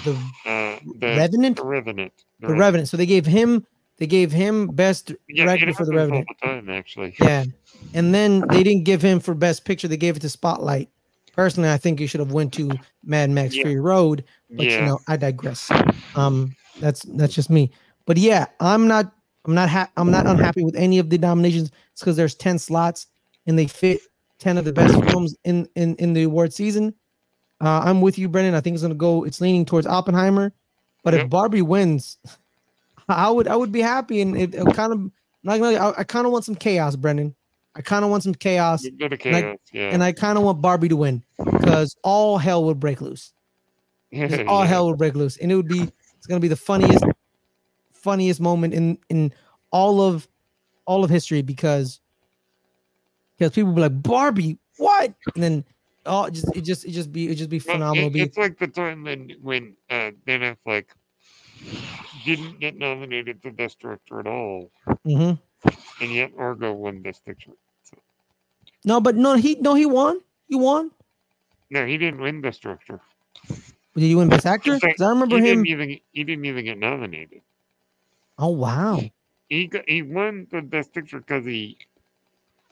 The uh, the, Revenant? The Revenant. The Revenant. So they gave him they gave him best Yeah, director for the Revenant. all the time, actually. Yeah. And then they didn't give him for best picture. They gave it to Spotlight. Personally, I think you should have went to Mad Max Yeah. Fury Road, but yeah, you know, I digress. Um, that's that's just me. But yeah, I'm not I'm not ha- I'm not unhappy with any of the nominations. It's because there's 10 slots and they fit 10 of the best films in in in the award season. Uh, I'm with you, Brendan. I think it's gonna go. It's leaning towards Oppenheimer, but if Barbie wins, I would I would be happy, and it, it kind of not gonna. I, I kind of want some chaos, Brendan. I kind of want some chaos, of and I- yeah, I kind of want Barbie to win because all hell would break loose. Just all Yeah. hell would break loose, and it would be it's gonna be the funniest, funniest moment in in all of all of history because because people be like Barbie, what? And then oh, it just it just it just be it just be phenomenal. it- it's like the time when when uh, Ben Affleck didn't get nominated for Best Director at all, Mhm. and yet Argo won Best Picture. No, but no, he no he won. He won. No, he didn't win Best Director. Did he win Best Actor? In fact, 'Cause I remember he him. Didn't even, he didn't even get nominated. Oh wow. He got, he won the Best Picture because he.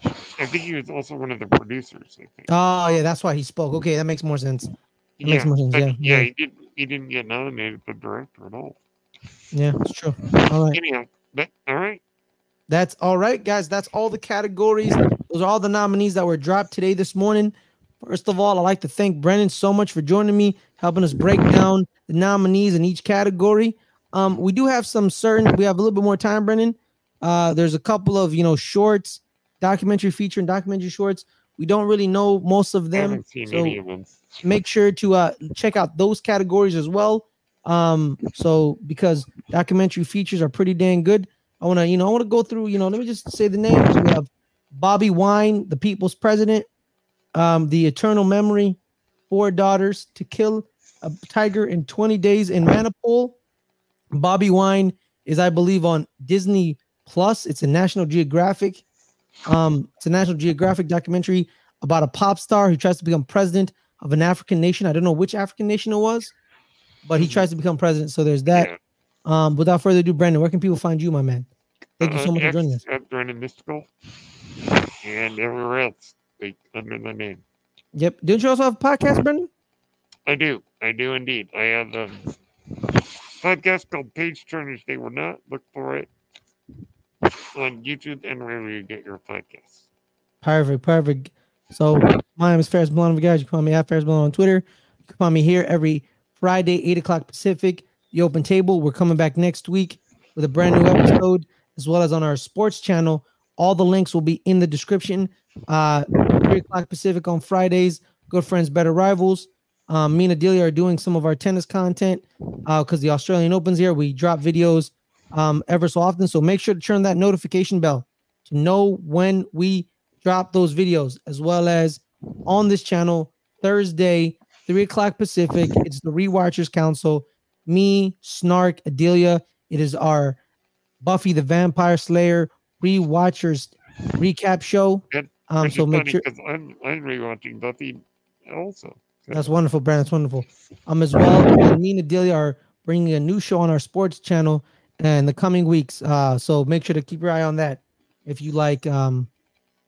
I think he was also one of the producers. I think. Oh yeah, that's why he spoke. Okay, that makes more sense. makes yeah, more sense, but yeah, yeah, yeah. he did. he didn't get nominated for director at all. Yeah, it's true. All right. Anyhow, that, all right. That's all right, guys. That's all the categories. Those are all the nominees that were dropped today, this morning. First of all, I'd like to thank Brennen so much for joining me, helping us break down the nominees in each category. Um, we do have some certain, we have a little bit more time, Brennen. Uh, there's a couple of, you know, shorts, documentary feature and documentary shorts. We don't really know most of them. haven't seen so any of them. make sure to uh check out those categories as well um so because documentary features are pretty dang good i want to you know i want to go through you know let me just say the names we have bobi wine the people's president um the eternal memory four daughters to kill a tiger in 20 days in Mariupol bobi wine is i believe on disney plus it's a national geographic um it's a national geographic documentary about a pop star who tries to become president of an African nation. I don't know which African nation it was, but he tries to become president. So there's that. Um, without further ado, Brandon, where can people find you, my man? Thank you so Uh, much for joining us. At Brennen Mystical and everywhere else they, under my name. Yep. Didn't you also have a podcast, Brendan? I do. I do indeed. I have a podcast called Page Turners. They will not look for it on YouTube and wherever you get your podcasts. Perfect, perfect. So my name is Fares Blonde. Guys, you can call me at Fares Blonde on Twitter. You can find me here every Friday, 8 o'clock Pacific. The open table. We're coming back next week with a brand new episode, as well as on our sports channel. All the links will be in the description. Uh 3 o'clock Pacific on Fridays. Good friends, better rivals. Um, me and Adelia are doing some of our tennis content uh because the Australian Open's here. We drop videos um ever so often. So make sure to turn that notification bell to know when we drop those videos, as well as on this channel Thursday, three o'clock Pacific. It's the Rewatchers Council. Me, Snark, Adelia. It is our Buffy the Vampire Slayer Rewatchers recap show. Um, Which so is make funny sure I'm I'm rewatching Buffy also. So, that's wonderful, Brandon. That's wonderful. Um, as well, and me and Adelia are bringing a new show on our sports channel in the coming weeks. Uh, so make sure to keep your eye on that if you like um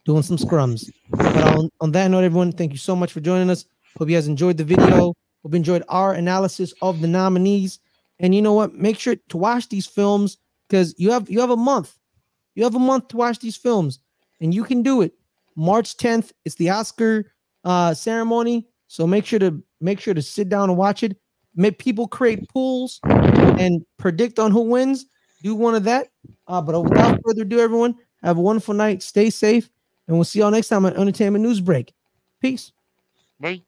doing some scrums. But on, on that note, everyone, thank you so much for joining us. Hope you guys enjoyed the video. Hope you enjoyed our analysis of the nominees. And you know what? Make sure to watch these films because you have you have a month. You have a month to watch these films, and you can do it. March 10th, it's the Oscar uh ceremony. So make sure to make sure to sit down and watch it. Make people create pools and predict on who wins. Do one of that. Uh, but without further ado, everyone, have a wonderful night. Stay safe, and we'll see y'all next time on Entertainment News Break. Peace. bye.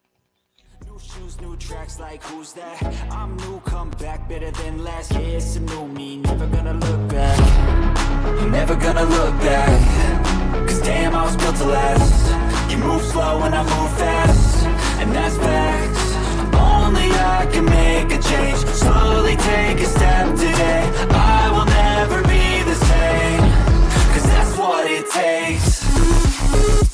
Shoes, new tracks, like who's that? I'm new, come back better than last. Yeah, it's a new me, never gonna look back. I'm never gonna look back. Cause damn, I was built to last. You move slow and I move fast. And that's facts. Only I can make a change. Slowly take a step today. I will never be the same. Cause that's what it takes.